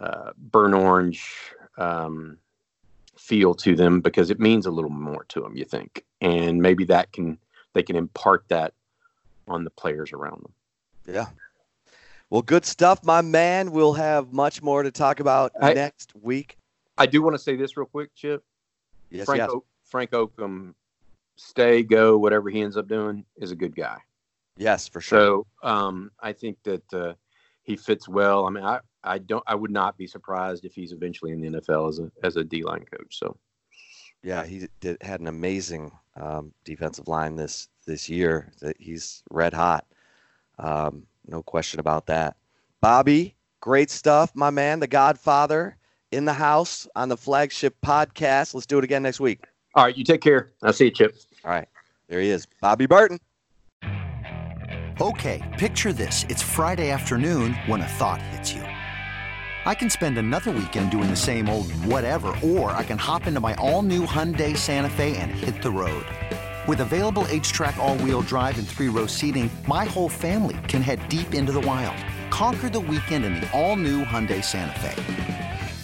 [SPEAKER 4] uh, burn orange um, feel to them because it means a little more to them. You think, and maybe that can they can impart that on the players around them.
[SPEAKER 2] Yeah. Well, good stuff, my man. We'll have much more to talk about I, next week.
[SPEAKER 4] I do want to say this real quick, Chip.
[SPEAKER 2] Yes,
[SPEAKER 4] Frank,
[SPEAKER 2] yes.
[SPEAKER 4] O- Frank Okam, stay, go, whatever he ends up doing, is a good guy.
[SPEAKER 2] Yes, for sure.
[SPEAKER 4] So um, I think that uh, he fits well. I mean, I, I don't, I would not be surprised if he's eventually in the NFL as a as a D line coach. So,
[SPEAKER 2] yeah, he did, had an amazing um, defensive line this this year. That He's red hot. Um, no question about that. Bobby, great stuff, my man, the Godfather in the house on the flagship podcast. Let's do it again next week.
[SPEAKER 4] All right, you take care. I'll see you, Chip.
[SPEAKER 2] All right, there he is, Bobby Burton.
[SPEAKER 5] Okay, picture this: it's Friday afternoon when a thought hits you. I can spend another weekend doing the same old whatever, or I can hop into my all-new Hyundai Santa Fe and hit the road. With available H-Track all-wheel drive and three-row seating, my whole family can head deep into the wild. Conquer the weekend in the all-new Hyundai Santa Fe.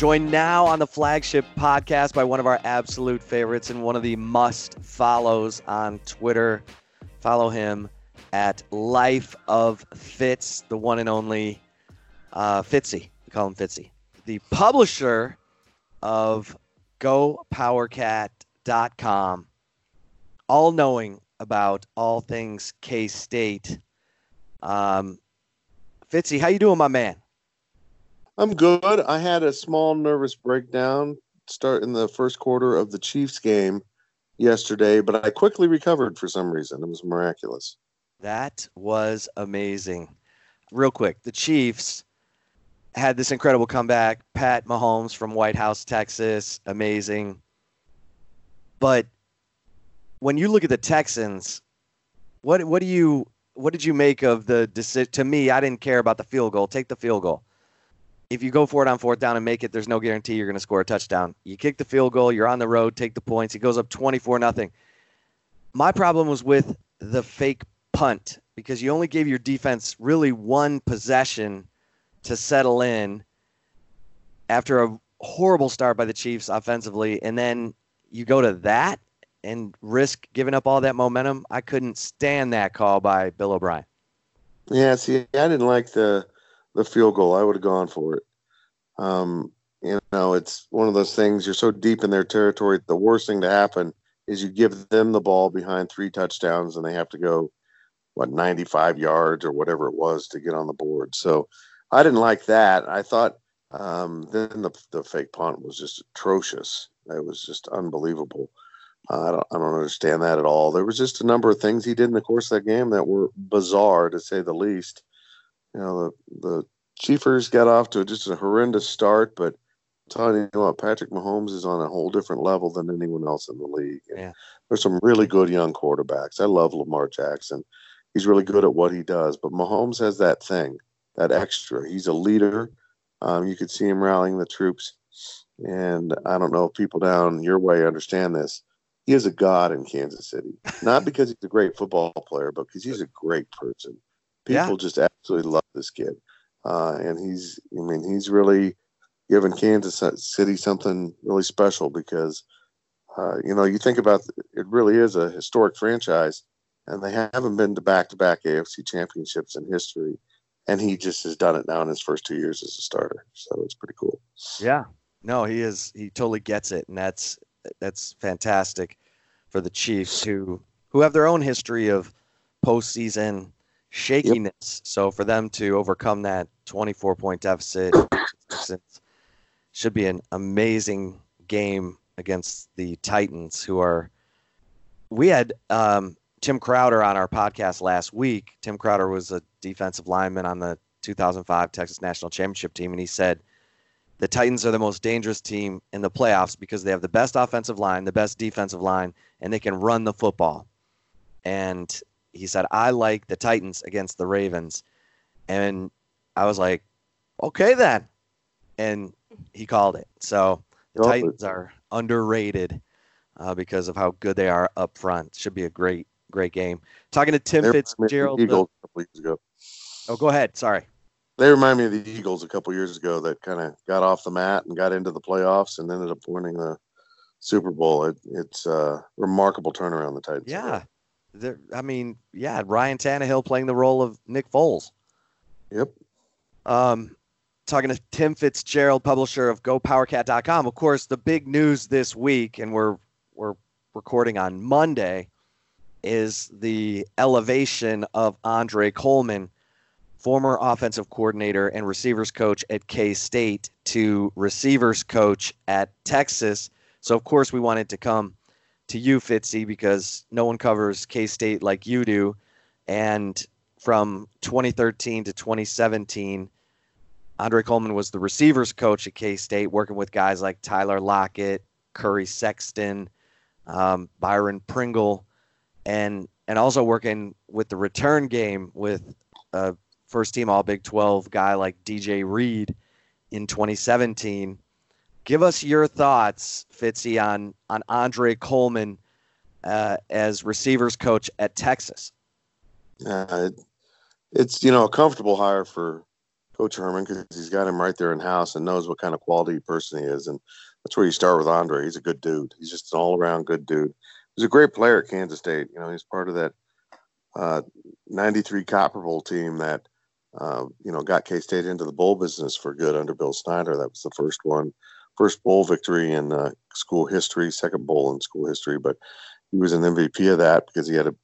[SPEAKER 2] Joined now on the flagship podcast by one of our absolute favorites and one of the must follows on Twitter. Follow him at Life of Fitz, the one and only uh, Fitzy. We call him Fitzy. The publisher of GoPowerCat.com, all knowing about all things K State. Um, Fitzy, how you doing, my man?
[SPEAKER 6] I'm good. I had a small nervous breakdown start in the first quarter of the Chiefs game yesterday, but I quickly recovered for some reason. It was miraculous.
[SPEAKER 2] That was amazing. Real quick, the Chiefs had this incredible comeback. Pat Mahomes from Whitehouse, Texas, amazing. But when you look at the Texans, what what do you what did you make of the decision? To me, I didn't care about the field goal. Take the field goal if you go for it on fourth down and make it, there's no guarantee you're going to score a touchdown. You kick the field goal, you're on the road, take the points. It goes up 24 nothing. My problem was with the fake punt because you only gave your defense really one possession to settle in after a horrible start by the Chiefs offensively, and then you go to that and risk giving up all that momentum. I couldn't stand that call by Bill O'Brien.
[SPEAKER 6] Yeah, see, I didn't like the the field goal. I would have gone for it. Um, you know, it's one of those things. You're so deep in their territory. The worst thing to happen is you give them the ball behind three touchdowns, and they have to go what 95 yards or whatever it was to get on the board. So I didn't like that. I thought um, then the the fake punt was just atrocious. It was just unbelievable. Uh, I don't I don't understand that at all. There was just a number of things he did in the course of that game that were bizarre to say the least you know the the Chiefers got off to just a horrendous start, but I'm telling you what, Patrick Mahomes is on a whole different level than anyone else in the league.
[SPEAKER 2] Yeah.
[SPEAKER 6] There's some really good young quarterbacks. I love Lamar Jackson. He's really good at what he does, but Mahomes has that thing, that extra. He's a leader. Um, you could see him rallying the troops. And I don't know if people down your way understand this. He is a god in Kansas City, not because he's a great football player, but because he's a great person. People yeah. just absolutely love this kid, uh, and he's. I mean, he's really given Kansas City something really special because, uh, you know, you think about it. Really is a historic franchise, and they haven't been to back-to-back AFC championships in history, and he just has done it now in his first two years as a starter. So it's pretty cool.
[SPEAKER 2] Yeah, no, he is. He totally gets it, and that's that's fantastic for the Chiefs who who have their own history of postseason shakiness. Yep. So for them to overcome that 24 point deficit should be an amazing game against the Titans, who are. We had um, Tim Crowder on our podcast last week. Tim Crowder was a defensive lineman on the 2005 Texas National Championship team, and he said the Titans are the most dangerous team in the playoffs because they have the best offensive line, the best defensive line, and they can run the football. And he said, I like the Titans against the Ravens. And I was like, okay, then. And he called it. So the Titans are underrated uh, because of how good they are up front. Should be a great, great game. Talking to Tim Fitzgerald.
[SPEAKER 6] Eagles a couple years ago.
[SPEAKER 2] Oh, go ahead. Sorry.
[SPEAKER 6] They remind me of the Eagles a couple years ago that kind of got off the mat and got into the playoffs and ended up winning the Super Bowl. It, it's a remarkable turnaround the Titans.
[SPEAKER 2] Yeah. I mean, yeah, Ryan Tannehill playing the role of Nick Foles.
[SPEAKER 6] Yep.
[SPEAKER 2] Um, talking to Tim Fitzgerald, publisher of GoPowerCat.com. Of course, the big news this week, and we're we're recording on Monday, is the elevation of Andre Coleman, former offensive coordinator and receivers coach at K State, to receivers coach at Texas. So, of course, we wanted to come to you, Fitzy, because no one covers K State like you do. And from 2013 to 2017, Andre Coleman was the receivers coach at K State, working with guys like Tyler Lockett, Curry Sexton, um, Byron Pringle, and and also working with the return game with a first team All Big 12 guy like DJ Reed in 2017 give us your thoughts, Fitzy, on on Andre Coleman uh, as receivers coach at Texas.
[SPEAKER 6] Uh, it's you know a comfortable hire for Coach Herman because he's got him right there in house and knows what kind of quality person he is, and that's where you start with Andre. He's a good dude. He's just an all around good dude. He's a great player at Kansas State. You know, he's part of that uh, '93 Copper Bowl team that. Uh, you know, got K State into the bowl business for good under Bill Snyder. That was the first one first bowl victory in uh, school history, second bowl in school history, but he was an MVP of that because he had a,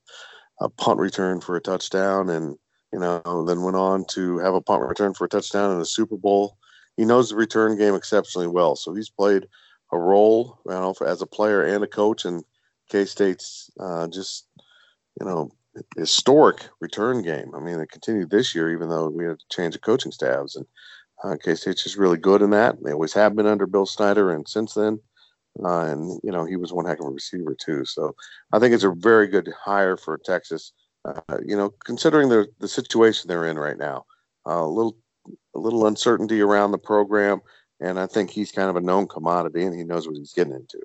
[SPEAKER 6] a punt return for a touchdown and, you know, then went on to have a punt return for a touchdown in the Super Bowl. He knows the return game exceptionally well. So he's played a role you know, as a player and a coach in K State's uh, just, you know, historic return game. I mean, it continued this year, even though we had to change the coaching staffs. And uh, K State's just really good in that. They always have been under Bill Snyder, and since then, uh, and you know he was one heck of a receiver too. So I think it's a very good hire for Texas. Uh, you know, considering the the situation they're in right now, uh, a little a little uncertainty around the program, and I think he's kind of a known commodity, and he knows what he's getting into.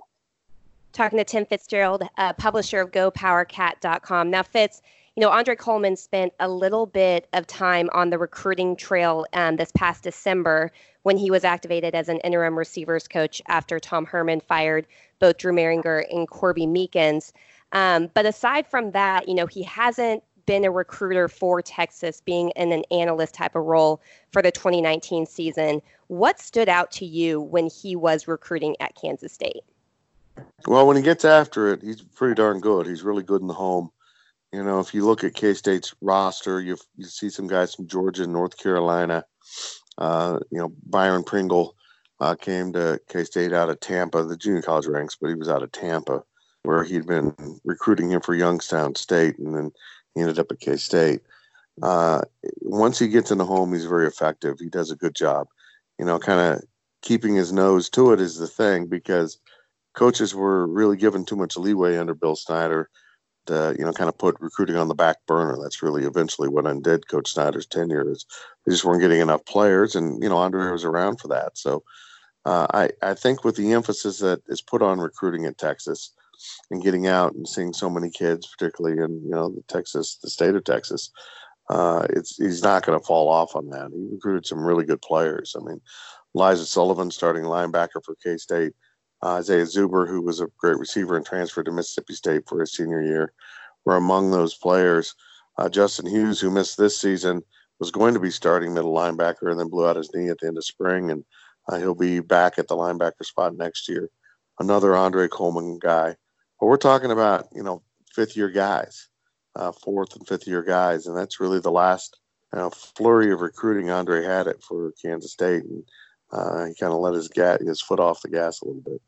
[SPEAKER 3] Talking to Tim Fitzgerald, uh, publisher of GoPowerCat.com. Now, Fitz, you know, Andre Coleman spent a little bit of time on the recruiting trail um, this past December when he was activated as an interim receivers coach after Tom Herman fired both Drew Mehringer and Corby Meekins. Um, but aside from that, you know, he hasn't been a recruiter for Texas, being in an analyst type of role for the 2019 season. What stood out to you when he was recruiting at Kansas State?
[SPEAKER 6] Well, when he gets after it, he's pretty darn good. He's really good in the home. You know, if you look at K State's roster, you you see some guys from Georgia, North Carolina. Uh, you know, Byron Pringle uh, came to K State out of Tampa, the junior college ranks, but he was out of Tampa, where he'd been recruiting him for Youngstown State, and then he ended up at K State. Uh, once he gets in the home, he's very effective. He does a good job. You know, kind of keeping his nose to it is the thing because coaches were really given too much leeway under Bill Snyder uh, you know, kind of put recruiting on the back burner. That's really eventually what undid Coach Snyder's tenure. Is they just weren't getting enough players, and you know, Andre was around for that. So uh, I I think with the emphasis that is put on recruiting in Texas and getting out and seeing so many kids, particularly in you know the Texas, the state of Texas, uh, it's he's not going to fall off on that. He recruited some really good players. I mean, Liza Sullivan, starting linebacker for K State uh, Isaiah Zuber, who was a great receiver and transferred to Mississippi State for his senior year, were among those players. Uh, Justin Hughes, who missed this season, was going to be starting middle linebacker and then blew out his knee at the end of spring, and uh, he'll be back at the linebacker spot next year. Another Andre Coleman guy. But we're talking about, you know, fifth year guys, uh, fourth and fifth year guys, and that's really the last you know, flurry of recruiting Andre had it for Kansas State, and uh, he kind of let his gas, his foot off the gas a little bit.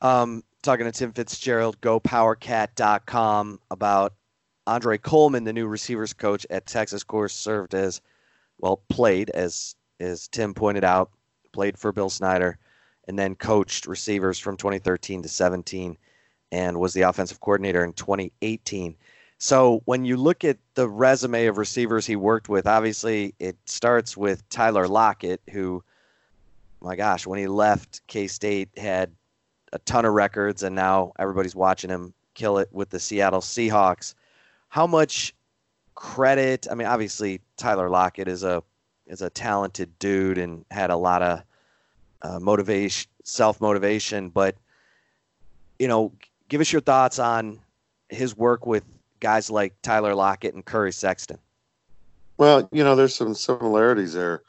[SPEAKER 2] Um, talking to Tim Fitzgerald, GoPowerCat.com about Andre Coleman, the new receivers coach at Texas. Of course, served as well, played as as Tim pointed out, played for Bill Snyder, and then coached receivers from 2013 to 17, and was the offensive coordinator in 2018. So when you look at the resume of receivers he worked with, obviously it starts with Tyler Lockett, who, my gosh, when he left K State had a ton of records, and now everybody's watching him kill it with the Seattle Seahawks. How much credit? I mean, obviously Tyler Lockett is a is a talented dude and had a lot of uh, motivation, self motivation, but you know, give us your thoughts on his work with guys like Tyler Lockett and Curry Sexton.
[SPEAKER 6] Well, you know, there's some similarities there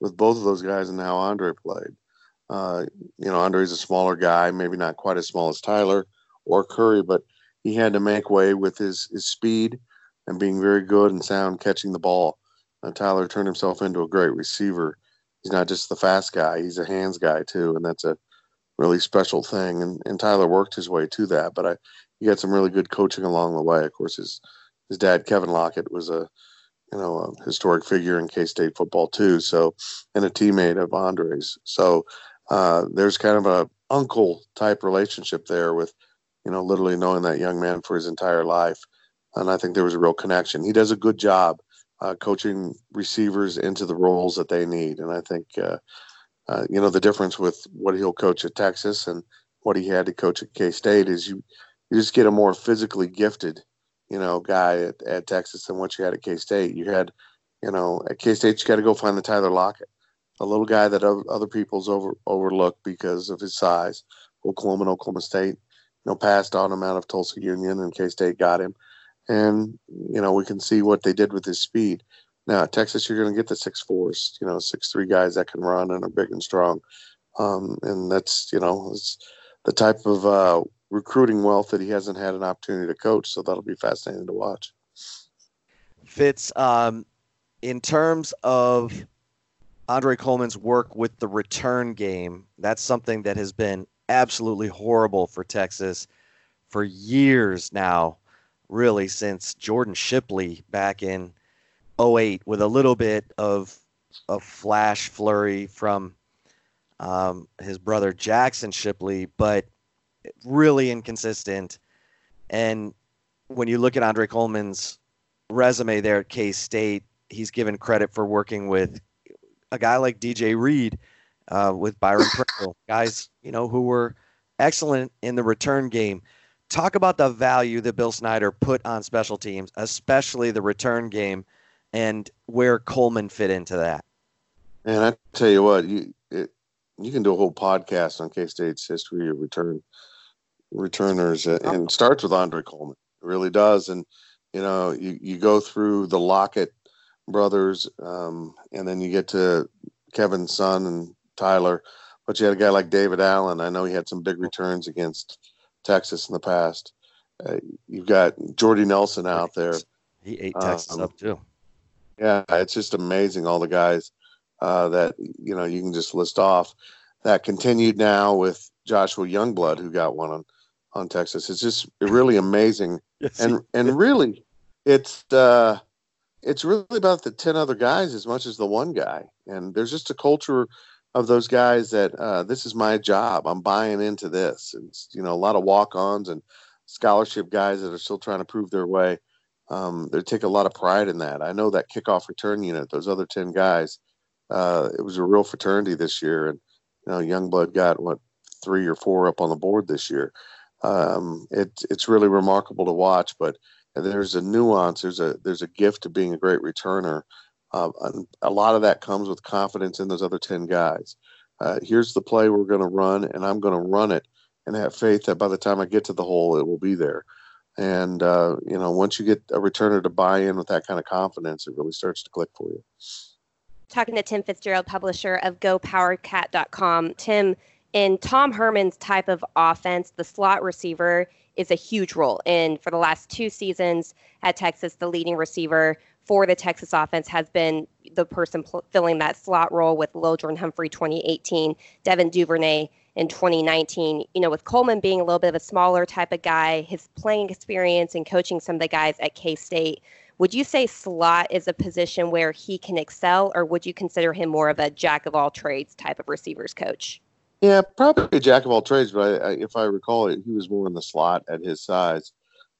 [SPEAKER 6] with both of those guys and how Andre played. Uh, you know, Andre's a smaller guy, maybe not quite as small as Tyler or Curry, but he had to make way with his, his speed and being very good and sound catching the ball. Uh, Tyler turned himself into a great receiver. He's not just the fast guy; he's a hands guy too, and that's a really special thing. And, and Tyler worked his way to that. But I, he got some really good coaching along the way. Of course, his his dad Kevin Lockett was a you know a historic figure in K State football too. So and a teammate of Andre's. So uh, there's kind of a uncle type relationship there with you know literally knowing that young man for his entire life. And I think there was a real connection. He does a good job uh, coaching receivers into the roles that they need. And I think, uh, uh, you know, the difference with what he'll coach at Texas and what he had to coach at K State is you you just get a more physically gifted, you know, guy at, at Texas than what you had at K State. You had, you know, at K State you got to go find the Tyler Lockett, a little guy that other people's over overlooked because of his size. Oklahoma and Oklahoma State, you know, passed on him out of Tulsa Union, and K State got him. And you know, we can see what they did with his speed. Now Texas, you're going to get the six fours, you know, six three guys that can run and are big and strong. Um, and that's you know, it's the type of uh, recruiting wealth that he hasn't had an opportunity to coach. So that'll be fascinating to watch.
[SPEAKER 2] Fitz, um, in terms of Andre Coleman's work with the return game, that's something that has been absolutely horrible for Texas for years now, really, since Jordan Shipley back in 08 with a little bit of a flash flurry from um, his brother Jackson Shipley, but really inconsistent. And when you look at Andre Coleman's resume there at K State, he's given credit for working with a guy like DJ Reed, uh, with Byron Pringle, guys you know who were excellent in the return game. Talk about the value that Bill Snyder put on special teams, especially the return game, and where Coleman fit into that.
[SPEAKER 6] And I tell you what, you it, you can do a whole podcast on K State's history of return returners, uh, and starts with Andre Coleman. It really does, and you know, you you go through the Lockett brothers, um, and then you get to Kevin's son and Tyler. But you had a guy like David Allen. I know he had some big returns against Texas in the past. Uh, you've got Jordy Nelson out there.
[SPEAKER 2] He ate Texas um, up too.
[SPEAKER 6] Yeah, it's just amazing all the guys uh, that you know you can just list off. That continued now with Joshua Youngblood, who got one on on Texas. It's just really amazing, yes, and and really, it's uh, it's really about the ten other guys as much as the one guy. And there's just a culture of those guys that uh, this is my job. I'm buying into this. And you know, a lot of walk-ons and scholarship guys that are still trying to prove their way. Um, they take a lot of pride in that. I know that kickoff return unit, those other ten guys. Uh, it was a real fraternity this year, and you know, Youngblood got what three or four up on the board this year um, it, it's really remarkable to watch. But there's a nuance. There's a there's a gift to being a great returner. Uh, a lot of that comes with confidence in those other ten guys. Uh, here's the play we're going to run, and I'm going to run it, and have faith that by the time I get to the hole, it will be there. And uh, you know, once you get a returner to buy in with that kind of confidence, it really starts to click for you.
[SPEAKER 3] Talking to Tim Fitzgerald, publisher of GoPowerCat.com. Tim, in Tom Herman's type of offense, the slot receiver is a huge role. And for the last two seasons at Texas, the leading receiver for the Texas offense has been the person pl- filling that slot role with Lil'Jordan Humphrey 2018, Devin Duvernay in 2019. You know, with Coleman being a little bit of a smaller type of guy, his playing experience and coaching some of the guys at K State, would you say slot is a position where he can excel, or would you consider him more of a jack of all trades type of receivers coach?
[SPEAKER 6] Yeah, probably a jack of all trades, but I, I, if I recall it, he was more in the slot at his size.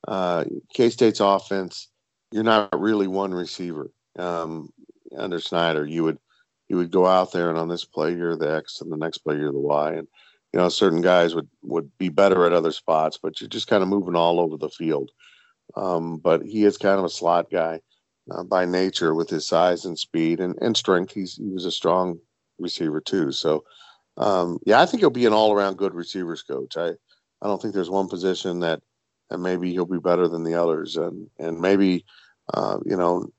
[SPEAKER 6] Uh, K State's offense, you're not really one receiver. Um, under Snyder, you would you would go out there and on this play you're the X and the next play you're the Y, and you know certain guys would would be better at other spots, but you're just kind of moving all over the field. Um, but he is kind of a slot guy uh, by nature with his size and speed and, and strength. He's he was a strong receiver too. So um, yeah, I think he'll be an all around good receivers coach. I I don't think there's one position that that maybe he'll be better than the others, and and maybe uh, you know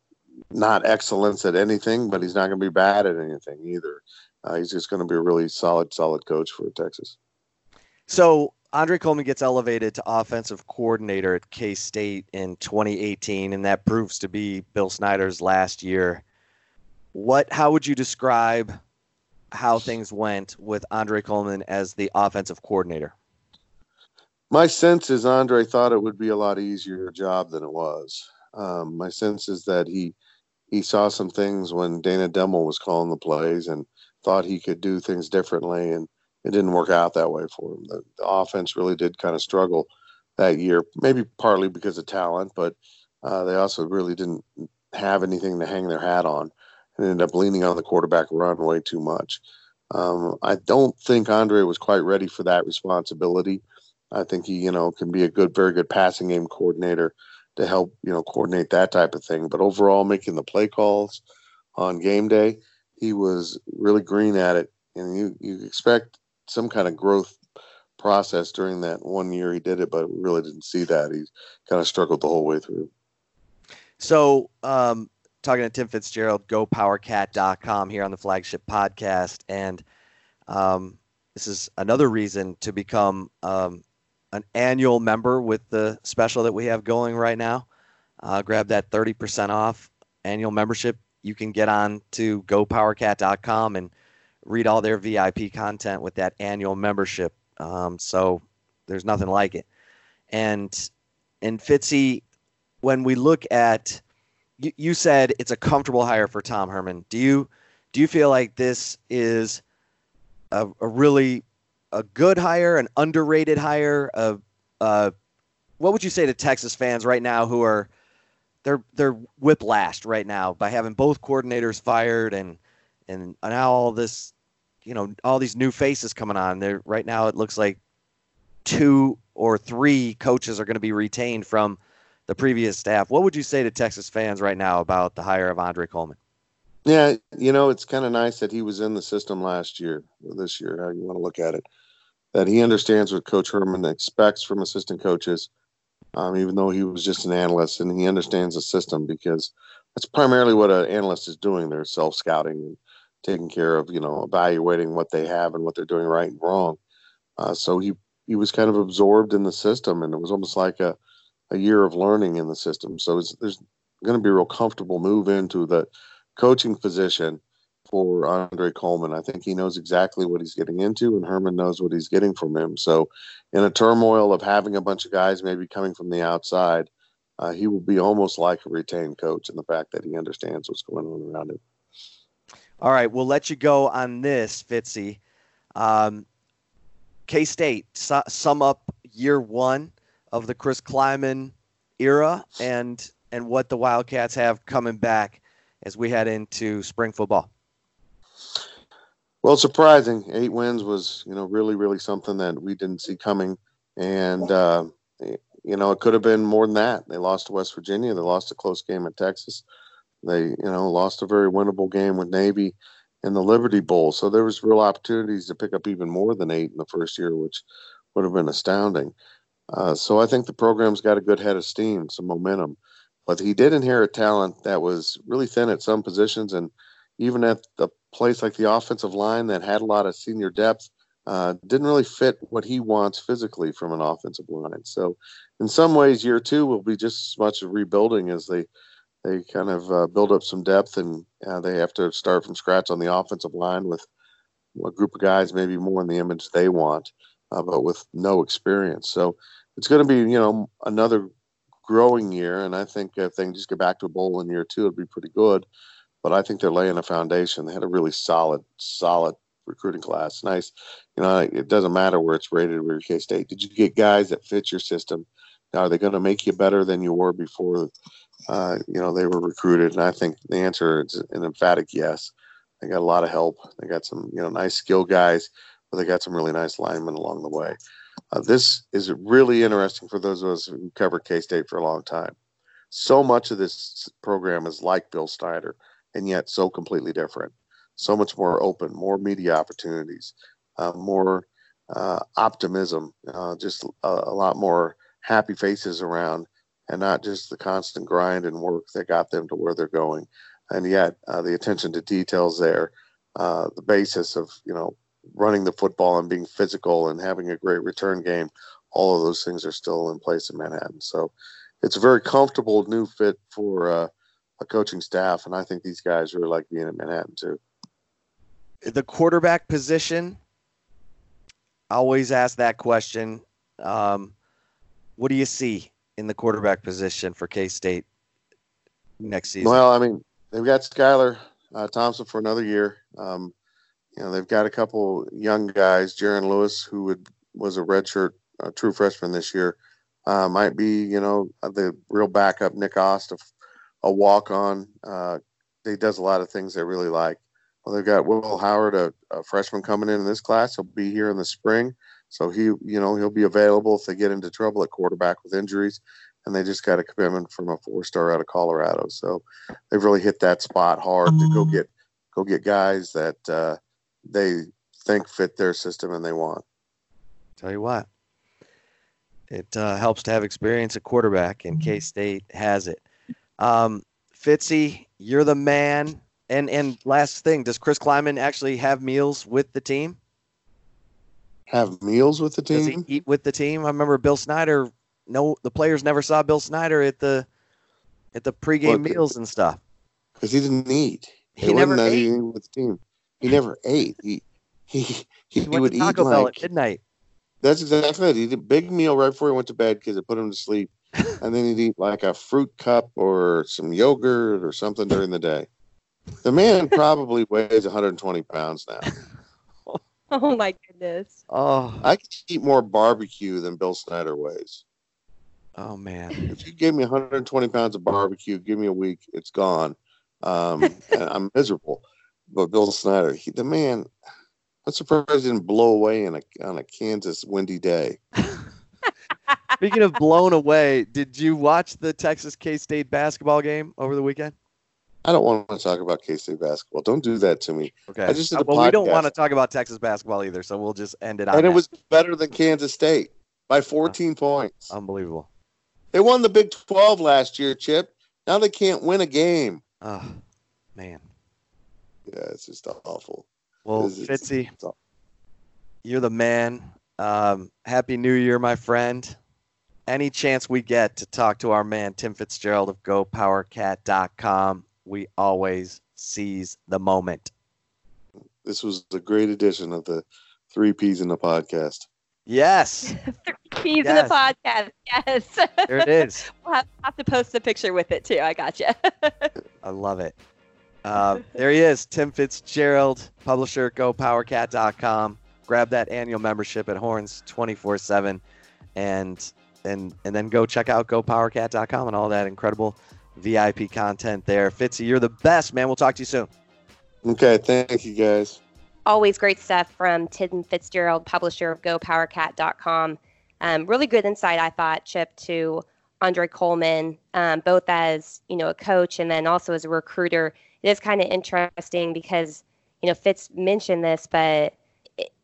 [SPEAKER 6] not excellence at anything, but he's not going to be bad at anything either. Uh, he's just going to be a really solid, solid coach for Texas.
[SPEAKER 2] So Andre Coleman gets elevated to offensive coordinator at K State in 2018, and that proves to be Bill Snyder's last year. What? How would you describe how things went with Andre Coleman as the offensive coordinator?
[SPEAKER 6] My sense is Andre thought it would be a lot easier job than it was. Um, my sense is that he he saw some things when Dana Dimel was calling the plays and thought he could do things differently, and it didn't work out that way for him. The, the offense really did kind of struggle that year, maybe partly because of talent, but uh, they also really didn't have anything to hang their hat on and ended up leaning on the quarterback run way too much. Um, I don't think Andre was quite ready for that responsibility. I think he, you know, can be a good, very good passing game coordinator to help, you know, coordinate that type of thing. But overall, making the play calls on game day, he was really green at it. And you, you expect some kind of growth process during that one year he did it, but really didn't see that. He kind of struggled the whole way through.
[SPEAKER 2] So, um, talking to Tim Fitzgerald, gopowercat.com here on the flagship podcast. And um, this is another reason to become um, an annual member with the special that we have going right now. Uh, grab that 30% off annual membership. You can get on to gopowercat.com and read all their VIP content with that annual membership. Um, so there's nothing like it. And and Fitzy, when we look at you, you said it's a comfortable hire for Tom Herman. Do you do you feel like this is a, a really a good hire, an underrated hire? What would you say to Texas fans right now who are they're they're whiplashed right now by having both coordinators fired and and now all this you know all these new faces coming on there right now it looks like two or three coaches are going to be retained from the previous staff. What would you say to Texas fans right now about the hire of Andre Coleman?
[SPEAKER 6] Yeah, you know, it's kind of nice that he was in the system last year, this year, how you want to look at it. That he understands what Coach Herman expects from assistant coaches, um, even though he was just an analyst, and he understands the system because that's primarily what an analyst is doing. They're self scouting and taking care of, you know, evaluating what they have and what they're doing right and wrong. Uh, so he he was kind of absorbed in the system, and it was almost like a a year of learning in the system. So there's going to be a real comfortable move into the coaching position for Andre Coleman. I think he knows exactly what he's getting into, and Herman knows what he's getting from him. So, in a turmoil of having a bunch of guys maybe coming from the outside, uh, he will be almost like a retained coach in the fact that he understands what's going on around him.
[SPEAKER 2] All right, we'll let you go on this, Fitzy. Um, K State, su- sum up year one of the Chris Klieman era and and what the Wildcats have coming back as we head into spring football?
[SPEAKER 6] Well, surprising. Eight wins was, you know, really, really something that we didn't see coming. And, uh, you know, it could have been more than that. They lost to West Virginia. They lost a close game at Texas. They, you know, lost a very winnable game with Navy in the Liberty Bowl. So there was real opportunities to pick up even more than eight in the first year, which would have been astounding. Uh, so I think the program's got a good head of steam, some momentum. But he did inherit talent that was really thin at some positions, and even at the place like the offensive line that had a lot of senior depth, uh, didn't really fit what he wants physically from an offensive line. So, in some ways, year two will be just as much of rebuilding as they they kind of uh, build up some depth and uh, they have to start from scratch on the offensive line with a group of guys maybe more in the image they want, uh, but with no experience. So it's going to be you know another growing year, and I think if they can just get back to a bowl in year two, it'd be pretty good. But I think they're laying a foundation. They had a really solid, solid recruiting class. Nice, you know. It doesn't matter where it's rated with K State. Did you get guys that fit your system? Now, are they going to make you better than you were before? Uh, you know, they were recruited, and I think the answer is an emphatic yes. They got a lot of help. They got some, you know, nice skill guys, but they got some really nice linemen along the way. Uh, this is really interesting for those of us who covered K State for a long time. So much of this program is like Bill Snyder, and yet so completely different. So much more open, more media opportunities, uh, more uh, optimism, uh, just a, a, lot more happy faces around, and not just the constant grind and work that got them to where they're going. And yet, uh, the attention to details there, uh, the basis of you know running the football and being physical and having a great return game, all of those things are still in place in Manhattan. So it's a very comfortable new fit for uh, a coaching staff, and I think these guys really like being in Manhattan too.
[SPEAKER 2] The quarterback position. I always ask that question. Um, what do you see in the quarterback position for K State next season?
[SPEAKER 6] Well, I mean, they've got Skylar uh, Thompson for another year. Um, you know, they've got a couple young guys, Jaron Lewis, who would, was a redshirt uh, true freshman this year, uh, might be, you know, the real backup. Nick Ast, a, a walk on. Uh, he does a lot of things they really like. Well, they've got Will Howard, a, a, freshman coming in in this class. He'll be here in the spring, so he, you know, he'll be available if they get into trouble at quarterback with injuries. And they just got a commitment from a four-star out of Colorado, so they've really hit that spot hard to go get go get guys that uh, they think fit their system and they want.
[SPEAKER 2] Tell you what, it uh, helps to have experience at quarterback, and K State has it. Um, Fitzy, you're the man. And and last thing, does Chris Klieman actually have meals with the team?
[SPEAKER 6] Have meals with the team? Does he
[SPEAKER 2] eat with the team? I remember Bill Snyder. No, the players never saw Bill Snyder at the at the pregame meals and stuff.
[SPEAKER 6] Because he didn't eat.
[SPEAKER 2] He never ate
[SPEAKER 6] with the team. He never ate. He he he,
[SPEAKER 2] he, would Taco eat Bell like, at midnight.
[SPEAKER 6] That's exactly it. He did a big meal right before he went to bed because it put him to sleep, and then he'd eat like a fruit cup or some yogurt or something during the day. The man probably weighs 120 pounds now.
[SPEAKER 3] Oh my goodness!
[SPEAKER 2] Oh,
[SPEAKER 6] I could eat more barbecue than Bill Snyder weighs.
[SPEAKER 2] Oh man!
[SPEAKER 6] If you gave me 120 pounds of barbecue, give me a week, it's gone. Um, I'm miserable but Bill Snyder, he, the man, I'm surprised he didn't blow away in a on a Kansas windy day.
[SPEAKER 2] Speaking of blown away, did you watch the Texas K State basketball game over the weekend?
[SPEAKER 6] I don't want to talk about K State basketball. Don't do that to me.
[SPEAKER 2] Okay. I just did uh, well, podcast. we don't want to talk about Texas basketball either, so we'll just end it.
[SPEAKER 6] And
[SPEAKER 2] that.
[SPEAKER 6] it was better than Kansas State by 14 points.
[SPEAKER 2] Unbelievable.
[SPEAKER 6] They won the Big 12 last year, Chip. Now they can't win a game.
[SPEAKER 2] Oh, man.
[SPEAKER 6] Yeah, it's just awful.
[SPEAKER 2] Well, it's, Fitzy, it's you're the man. Um, Happy New Year, my friend. Any chance we get to talk to our man Tim Fitzgerald of GoPowerCat.com, we always seize the moment.
[SPEAKER 6] This was a great edition of the Three P's in the podcast.
[SPEAKER 2] Yes.
[SPEAKER 3] Three P's yes. in the podcast. Yes.
[SPEAKER 2] There it is.
[SPEAKER 3] we'll have, have, to post the picture with it too. I got you.
[SPEAKER 2] I love it. Uh, there he is, Tim Fitzgerald, publisher, gopowercat.com. Grab that annual membership at Horns 24 7 and and and then go check out gopowercat.com and all that incredible VIP content there. Fitzy, you're the best, man. We'll talk to you soon.
[SPEAKER 6] Okay, thank you guys.
[SPEAKER 3] Always great stuff from Tim Fitzgerald, publisher of gopowercat.com. Um, really good insight, I thought, Chip, to Andre Coleman, um, both as you know a coach and then also as a recruiter it is kind of interesting because you know Fitz mentioned this, but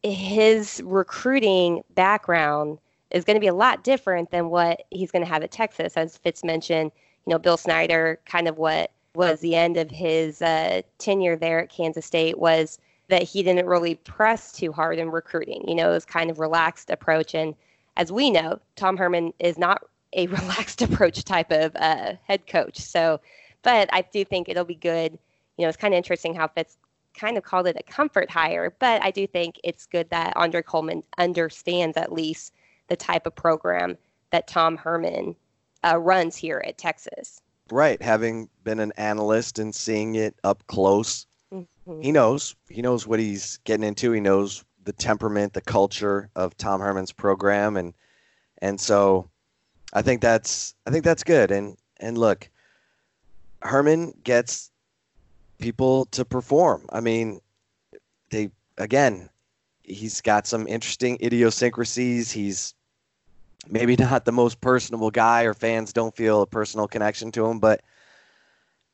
[SPEAKER 3] his recruiting background is going to be a lot different than what he's going to have at Texas, as Fitz mentioned. You know, Bill Snyder, kind of what was the end of his uh, tenure there at Kansas State was that he didn't really press too hard in recruiting. You know, it was kind of relaxed approach. And as we know, Tom Herman is not a relaxed approach type of uh, head coach. So, but I do think it'll be good. You know, it's kind of interesting how Fitz kind of called it a comfort hire, but I do think it's good that Andre Coleman understands at least the type of program that Tom Herman uh, runs here at Texas.
[SPEAKER 2] Right, having been an analyst and seeing it up close, mm-hmm. he knows. He knows what he's getting into. He knows the temperament, the culture of Tom Herman's program, and and so I think that's I think that's good. And and look, Herman gets people to perform. I mean, they again, he's got some interesting idiosyncrasies. He's maybe not the most personable guy, or fans don't feel a personal connection to him, but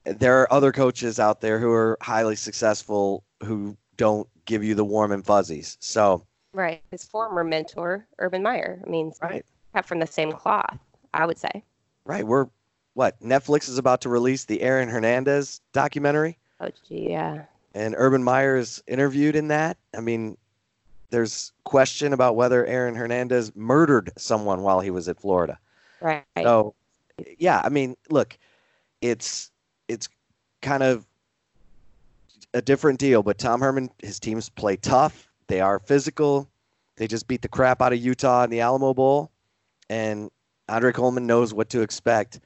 [SPEAKER 2] there are other coaches out there who are highly successful who don't give you the warm and fuzzies. So,
[SPEAKER 3] right, his former mentor, Urban Meyer. I mean,
[SPEAKER 2] right,
[SPEAKER 3] cut from the same cloth, I would say.
[SPEAKER 2] Right, we're what Netflix is about to release the Aaron Hernandez documentary.
[SPEAKER 3] Oh, gee, yeah.
[SPEAKER 2] And Urban Meyer is interviewed in that. I mean, there's question about whether Aaron Hernandez murdered someone while he was at Florida.
[SPEAKER 3] Right.
[SPEAKER 2] So, yeah, I mean, look, it's it's kind of a different deal, but Tom Herman, his teams play tough. They are physical. They just beat the crap out of Utah in the Alamo Bowl, and Andre Coleman knows what to expect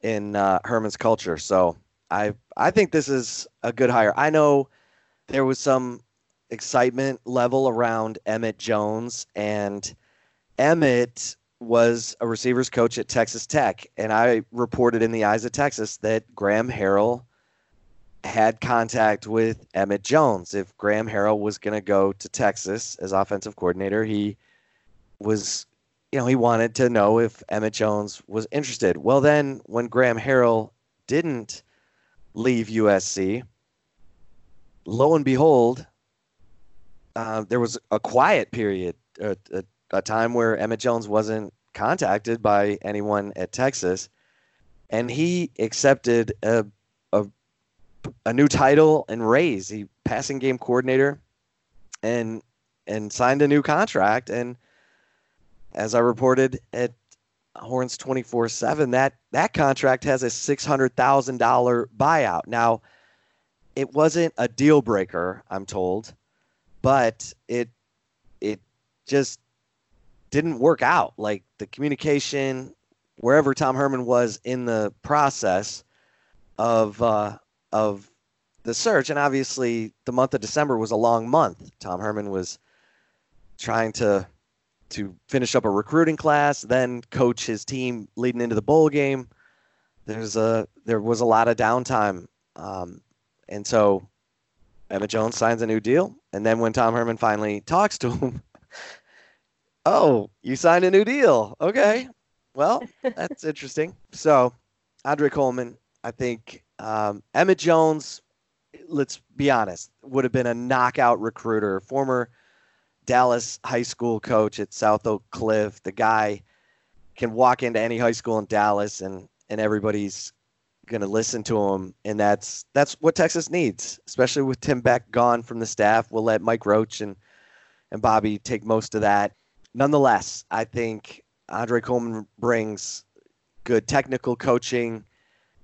[SPEAKER 2] in uh, Herman's culture. So I I think this is a good hire. I know there was some excitement level around Emmett Jones, and Emmett was a receivers coach at Texas Tech, and I reported in the Eyes of Texas that Graham Harrell had contact with Emmett Jones. If Graham Harrell was going to go to Texas as offensive coordinator, he was, you know, he wanted to know if Emmett Jones was interested. Well, then when Graham Harrell didn't leave USC, lo and behold, uh, there was a quiet period, a, a, a time where Emmett Jones wasn't contacted by anyone at Texas, and he accepted a, a, a new title and raise. He passing game coordinator, and and signed a new contract. And as I reported at Horns twenty four seven, that that contract has a six hundred thousand dollar buyout. Now, it wasn't a deal breaker, I'm told but it it just didn't work out. Like the communication, wherever Tom Herman was in the process of uh, of the search, and obviously the month of December was a long month. Tom Herman was trying to to finish up a recruiting class, then coach his team leading into the bowl game. There's a there was a lot of downtime, um, and so Emmett Jones signs a new deal, and then when Tom Herman finally talks to him, oh, you signed a new deal. Okay, well, that's interesting. So, Andre Coleman, I think um, Emmett Jones. Let's be honest, would have been a knockout recruiter. Former Dallas high school coach at South Oak Cliff. The guy can walk into any high school in Dallas, and and everybody's going to listen to him, and that's that's what Texas needs, especially with Tim Beck gone from the staff. We'll let Mike Roach and and Bobby take most of that. Nonetheless, I think Andre Coleman brings good technical coaching.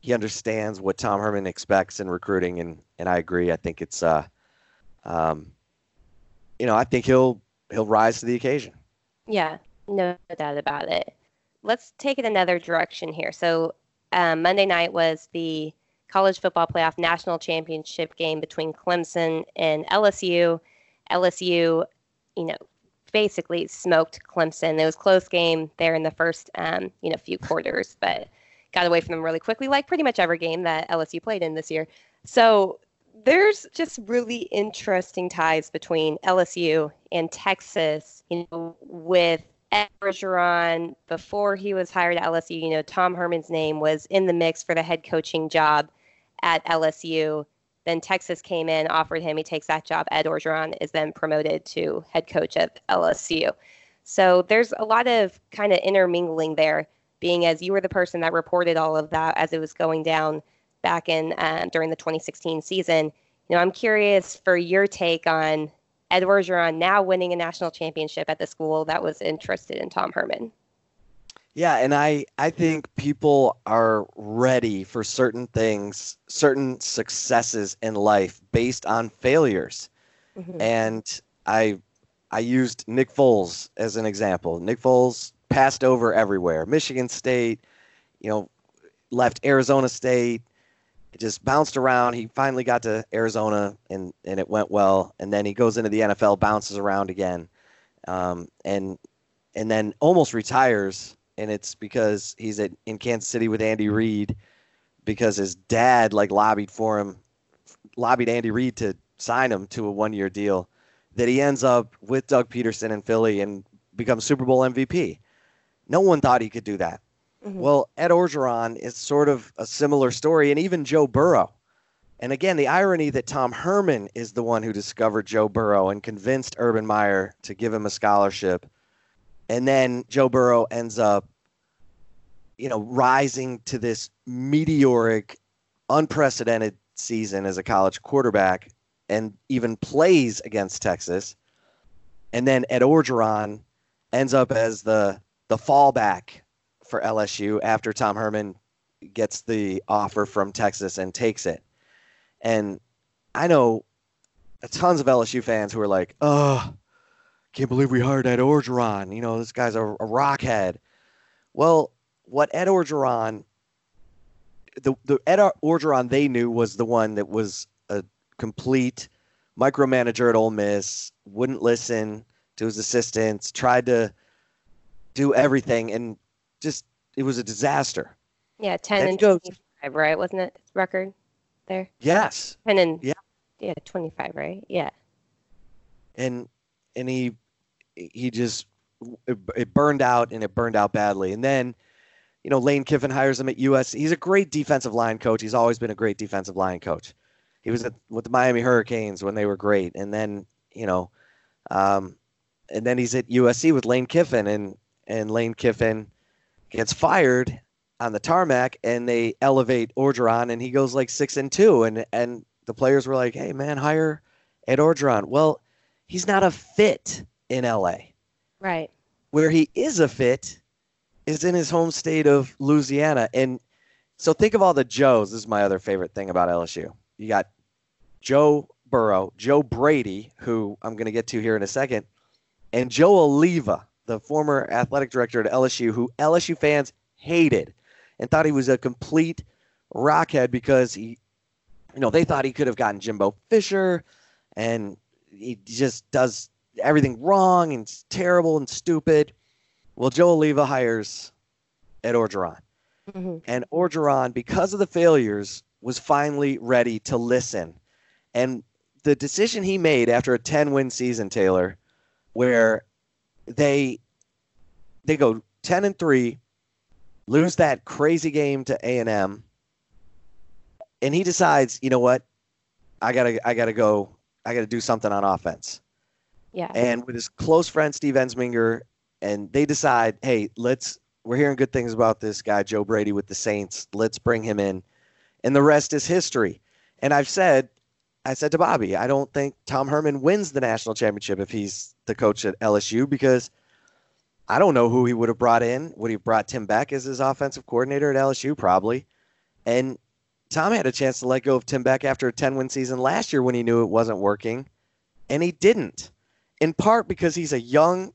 [SPEAKER 2] He understands what Tom Herman expects in recruiting, and and I agree. I think it's uh, um, you know, I think he'll he'll rise to the occasion.
[SPEAKER 3] Yeah, no doubt about it. Let's take it another direction here. So um, Monday night was the college football playoff national championship game between Clemson and LSU. LSU, you know, basically smoked Clemson. It was close game there in the first, um, you know, few quarters, but got away from them really quickly, like pretty much every game that LSU played in this year. So there's just really interesting ties between LSU and Texas, you know, with Ed Orgeron, before he was hired at LSU, you know, Tom Herman's name was in the mix for the head coaching job at LSU. Then Texas came in, offered him. He takes that job. Ed Orgeron is then promoted to head coach at LSU. So there's a lot of kind of intermingling there, being as you were the person that reported all of that as it was going down back in uh, during the 2016 season. you know, I'm curious for your take on Ed Orgeron now winning a national championship at the school that was interested in Tom Herman.
[SPEAKER 2] Yeah, and I I think people are ready for certain things, certain successes in life based on failures. Mm-hmm. And I I used Nick Foles as an example. Nick Foles passed over everywhere. Michigan State, you know, left Arizona State, it just bounced around. He finally got to Arizona and, and it went well. And then he goes into the NFL, bounces around again, um, and and then almost retires. And it's because he's at, in Kansas City with Andy Reid because his dad like lobbied for him, lobbied Andy Reid to sign him to a one year deal. That he ends up with Doug Pederson in Philly and becomes Super Bowl MVP. No one thought he could do that. Mm-hmm. Well, Ed Orgeron is sort of a similar story, and even Joe Burrow. And again, the irony that Tom Herman is the one who discovered Joe Burrow and convinced Urban Meyer to give him a scholarship. And then Joe Burrow ends up, you know, rising to this meteoric, unprecedented season as a college quarterback and even plays against Texas. And then Ed Orgeron ends up as the the fallback for LSU after Tom Herman gets the offer from Texas and takes it. And I know tons of LSU fans who are like, oh, can't believe we hired Ed Orgeron. You know, this guy's a, a rockhead. Well, what Ed Orgeron, the, the Ed Orgeron they knew was the one that was a complete micromanager at Ole Miss, wouldn't listen to his assistants, tried to do everything. And just it was a disaster.
[SPEAKER 3] Yeah, ten and, and goes, 25, right? Wasn't it record there?
[SPEAKER 2] Yes.
[SPEAKER 3] Ten and yeah, yeah, twenty five, right? Yeah.
[SPEAKER 2] And and he he just it, it burned out and it burned out badly. And then, you know, Lane Kiffin hires him at US. He's a great defensive line coach. He's always been a great defensive line coach. He was at, with the Miami Hurricanes when they were great, and then you know, um, and then he's at USC with Lane Kiffin, and and Lane Kiffin gets fired on the tarmac and they elevate Orgeron and he goes like six and two and and the players were like, Hey man, hire Ed Orgeron. Well, he's not a fit in LA.
[SPEAKER 3] Right.
[SPEAKER 2] Where he is a fit is in his home state of Louisiana. And so think of all the Joes. This is my other favorite thing about LSU. You got Joe Burrow, Joe Brady, who I'm going to get to here in a second, and Joe Alleva, the former athletic director at LSU, who LSU fans hated and thought he was a complete rockhead because he, you know, they thought he could have gotten Jimbo Fisher, and he just does everything wrong and terrible and stupid. Well, Joe Alleva hires Ed Orgeron. Mm-hmm. And Orgeron, because of the failures, was finally ready to listen. And the decision he made after a 10 win season, Taylor, where they they go 10 and 3 lose that crazy game to A&M and he decides you know what? I gotta i gotta go i gotta do something on offense.
[SPEAKER 3] Yeah.
[SPEAKER 2] And with his close friend steve ensminger and they decide hey let's we're hearing good things about this guy joe brady with the saints. Let's bring him in. And the rest is history. And i've said I said to Bobby, I don't think Tom Herman wins the national championship if he's the coach at LSU because I don't know who he would have brought in. Would he have brought Tim Beck as his offensive coordinator at LSU? Probably. And Tom had a chance to let go of Tim Beck after a 10 win season last year when he knew it wasn't working, and he didn't. In part because he's a young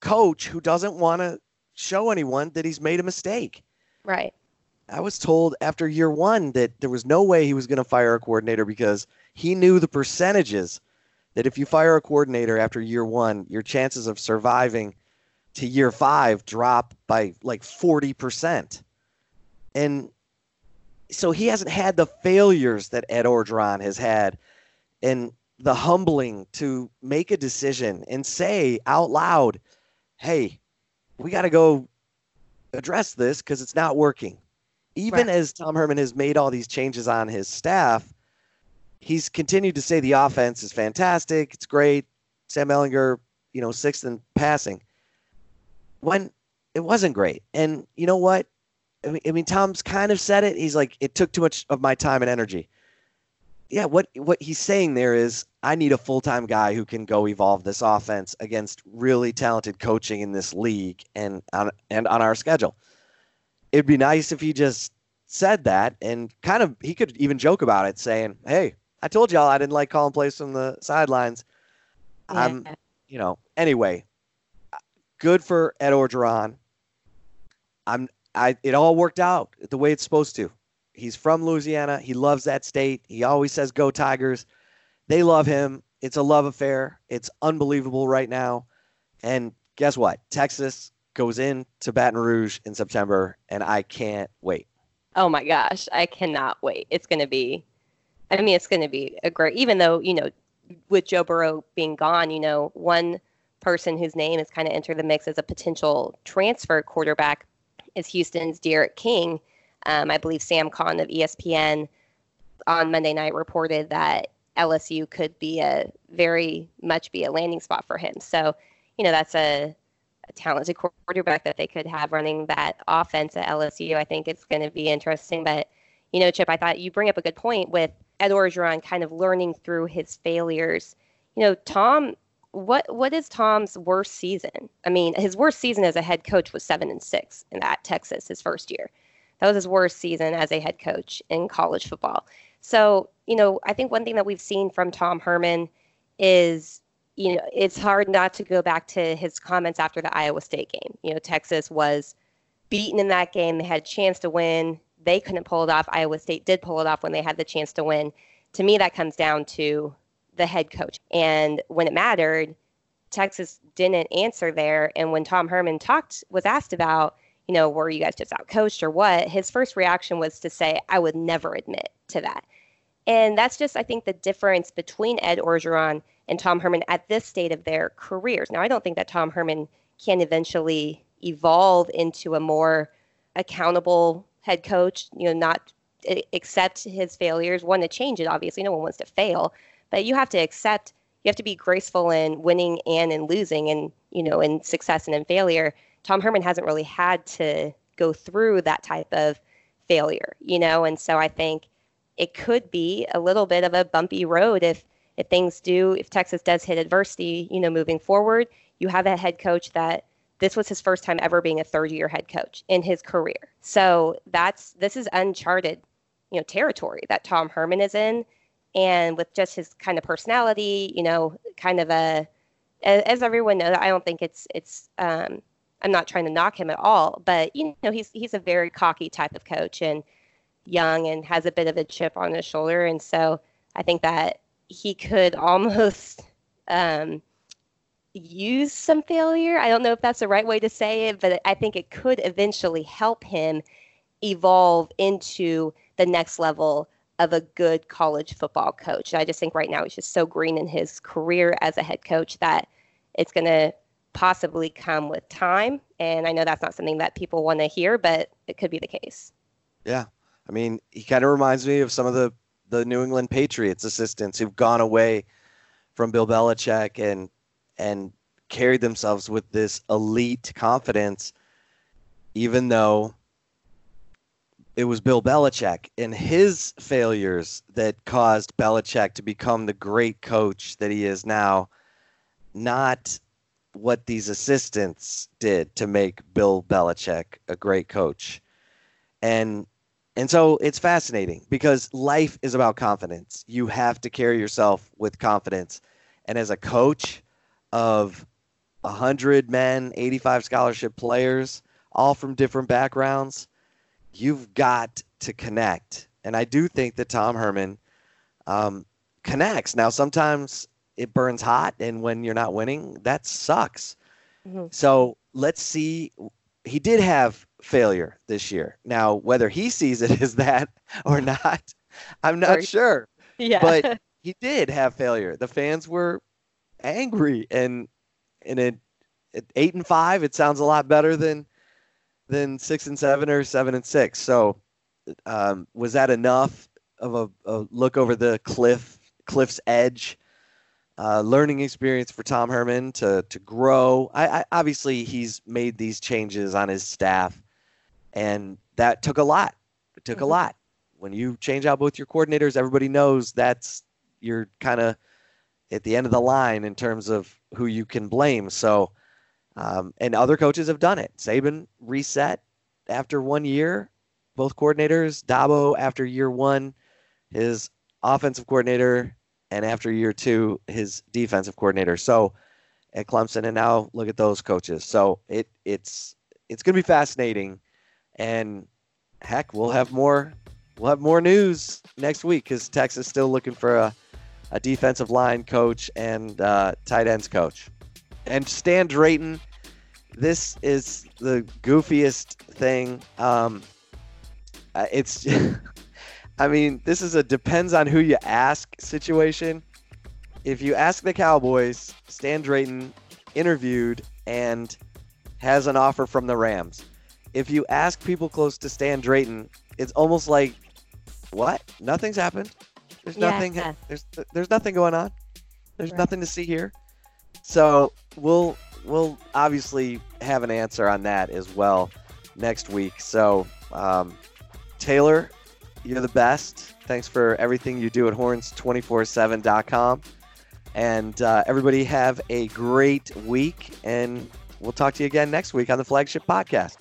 [SPEAKER 2] coach who doesn't want to show anyone that he's made a mistake.
[SPEAKER 3] Right.
[SPEAKER 2] I was told after year one that there was no way he was going to fire a coordinator because he knew the percentages that if you fire a coordinator after year one, your chances of surviving to year five drop by like 40%. And so he hasn't had the failures that Ed Orgeron has had and the humbling to make a decision and say out loud, hey, we got to go address this because it's not working. Even right. as Tom Herman has made all these changes on his staff, he's continued to say the offense is fantastic. It's great. Sam Ehlinger, you know, sixth in passing. When it wasn't great. And you know what? I mean, I mean, Tom's kind of said it. He's like, it took too much of my time and energy. yeah, what what he's saying there is I need a full-time guy who can go evolve this offense against really talented coaching in this league and on and on our schedule. It'd be nice if he just said that and kind of he could even joke about it saying, "Hey, I told y'all I didn't like calling plays from the sidelines."
[SPEAKER 3] Yeah.
[SPEAKER 2] Um, you know, anyway, good for Ed Orgeron. I'm I it all worked out the way it's supposed to. He's from Louisiana. He loves that state. He always says go Tigers. They love him. It's a love affair. It's unbelievable right now. And guess what? Texas goes in to Baton Rouge in September and I can't wait.
[SPEAKER 3] Oh my gosh, I cannot wait. It's going to be, I mean, it's going to be a great, even though, you know, with Joe Burrow being gone, you know, one person whose name has kind of entered the mix as a potential transfer quarterback is Houston's D'Eriq King. Um, I believe Sam Khan of ESPN on Monday night reported that LSU could be a very much be a landing spot for him. So, you know, that's a, a talented quarterback that they could have running that offense at LSU. I think it's going to be interesting. But, you know, Chip, I thought you bring up a good point with Ed Orgeron kind of learning through his failures. You know, Tom, what what is Tom's worst season? I mean, his worst season as a head coach was seven and six in at Texas his first year. That was his worst season as a head coach in college football. So, you know, I think one thing that we've seen from Tom Herman is, you know, it's hard not to go back to his comments after the Iowa State game. You know, Texas was beaten in that game. They had a chance to win. They couldn't pull it off. Iowa State did pull it off when they had the chance to win. To me, that comes down to the head coach. And when it mattered, Texas didn't answer there. And when Tom Herman talked, was asked about, you know, were you guys just outcoached or what? His first reaction was to say, I would never admit to that. And that's just, I think, the difference between Ed Orgeron and Tom Herman at this state of their careers. Now, I don't think that Tom Herman can eventually evolve into a more accountable head coach, you know, not accept his failures, want to change it, obviously. No one wants to fail, but you have to accept, you have to be graceful in winning and in losing and, you know, in success and in failure. Tom Herman hasn't really had to go through that type of failure, you know, and so I think it could be a little bit of a bumpy road if if things do if Texas does hit adversity, you know, moving forward. You have a head coach that this was his first time ever being a third year head coach in his career. So that's this is uncharted, you know, territory that Tom Herman is in and with just his kind of personality, you know, kind of a as everyone knows, I don't think it's it's um I'm not trying to knock him at all, but you know, he's he's a very cocky type of coach and young and has a bit of a chip on his shoulder. And so I think that he could almost um, use some failure. I don't know if that's the right way to say it, but I think it could eventually help him evolve into the next level of a good college football coach. I just think right now he's just so green in his career as a head coach that it's going to possibly come with time. And I know that's not something that people want to hear, but it could be the case.
[SPEAKER 2] Yeah. I mean, he kind of reminds me of some of the, the New England Patriots assistants who've gone away from Bill Belichick and and carried themselves with this elite confidence, even though it was Bill Belichick and his failures that caused Belichick to become the great coach that he is now, not what these assistants did to make Bill Belichick a great coach. And and so it's fascinating because life is about confidence. You have to carry yourself with confidence. And as a coach of 100 men, 85 scholarship players, all from different backgrounds, you've got to connect. And I do think that Tom Herman um, connects. Now, sometimes it burns hot, and when you're not winning, that sucks.
[SPEAKER 3] Mm-hmm.
[SPEAKER 2] So let's see. He did have failure this year. Now, whether he sees it as that or not, I'm not
[SPEAKER 3] Or-
[SPEAKER 2] sure.
[SPEAKER 3] Yeah.
[SPEAKER 2] But he did have failure. The fans were angry, and and it, at eight and five, it sounds a lot better than than six and seven or seven and six. So, um, was that enough of a, a look over the cliff cliff's edge? Uh, learning experience for Tom Herman to to grow. I, I obviously he's made these changes on his staff, and that took a lot. It took a
[SPEAKER 3] Mhm.
[SPEAKER 2] lot. when you change out both your coordinators, everybody knows that's you're kind of at the end of the line in terms of who you can blame. So, um, and other coaches have done it. Saban reset after one year, both coordinators. Dabo after year one, his offensive coordinator, and after year two, his defensive coordinator. So at Clemson, and now look at those coaches. So it it's it's going to be fascinating, and heck, we'll have more we'll have more news next week because Texas is still looking for a, a defensive line coach and uh, tight ends coach. And Stan Drayton, this is the goofiest thing. Um, uh, it's, I mean, this is a depends on who you ask situation. If you ask the Cowboys, Stan Drayton interviewed and has an offer from the Rams. If you ask people close to Stan Drayton, it's almost like what? Nothing's happened. There's
[SPEAKER 3] Yeah,
[SPEAKER 2] nothing.
[SPEAKER 3] yeah.
[SPEAKER 2] There's there's nothing going on. There's
[SPEAKER 3] Right.
[SPEAKER 2] nothing to see here. So we'll we'll obviously have an answer on that as well next week. So um, Taylor, you're the best. Thanks for everything you do at horns247.com. And uh, everybody have a great week, and we'll talk to you again next week on the flagship podcast.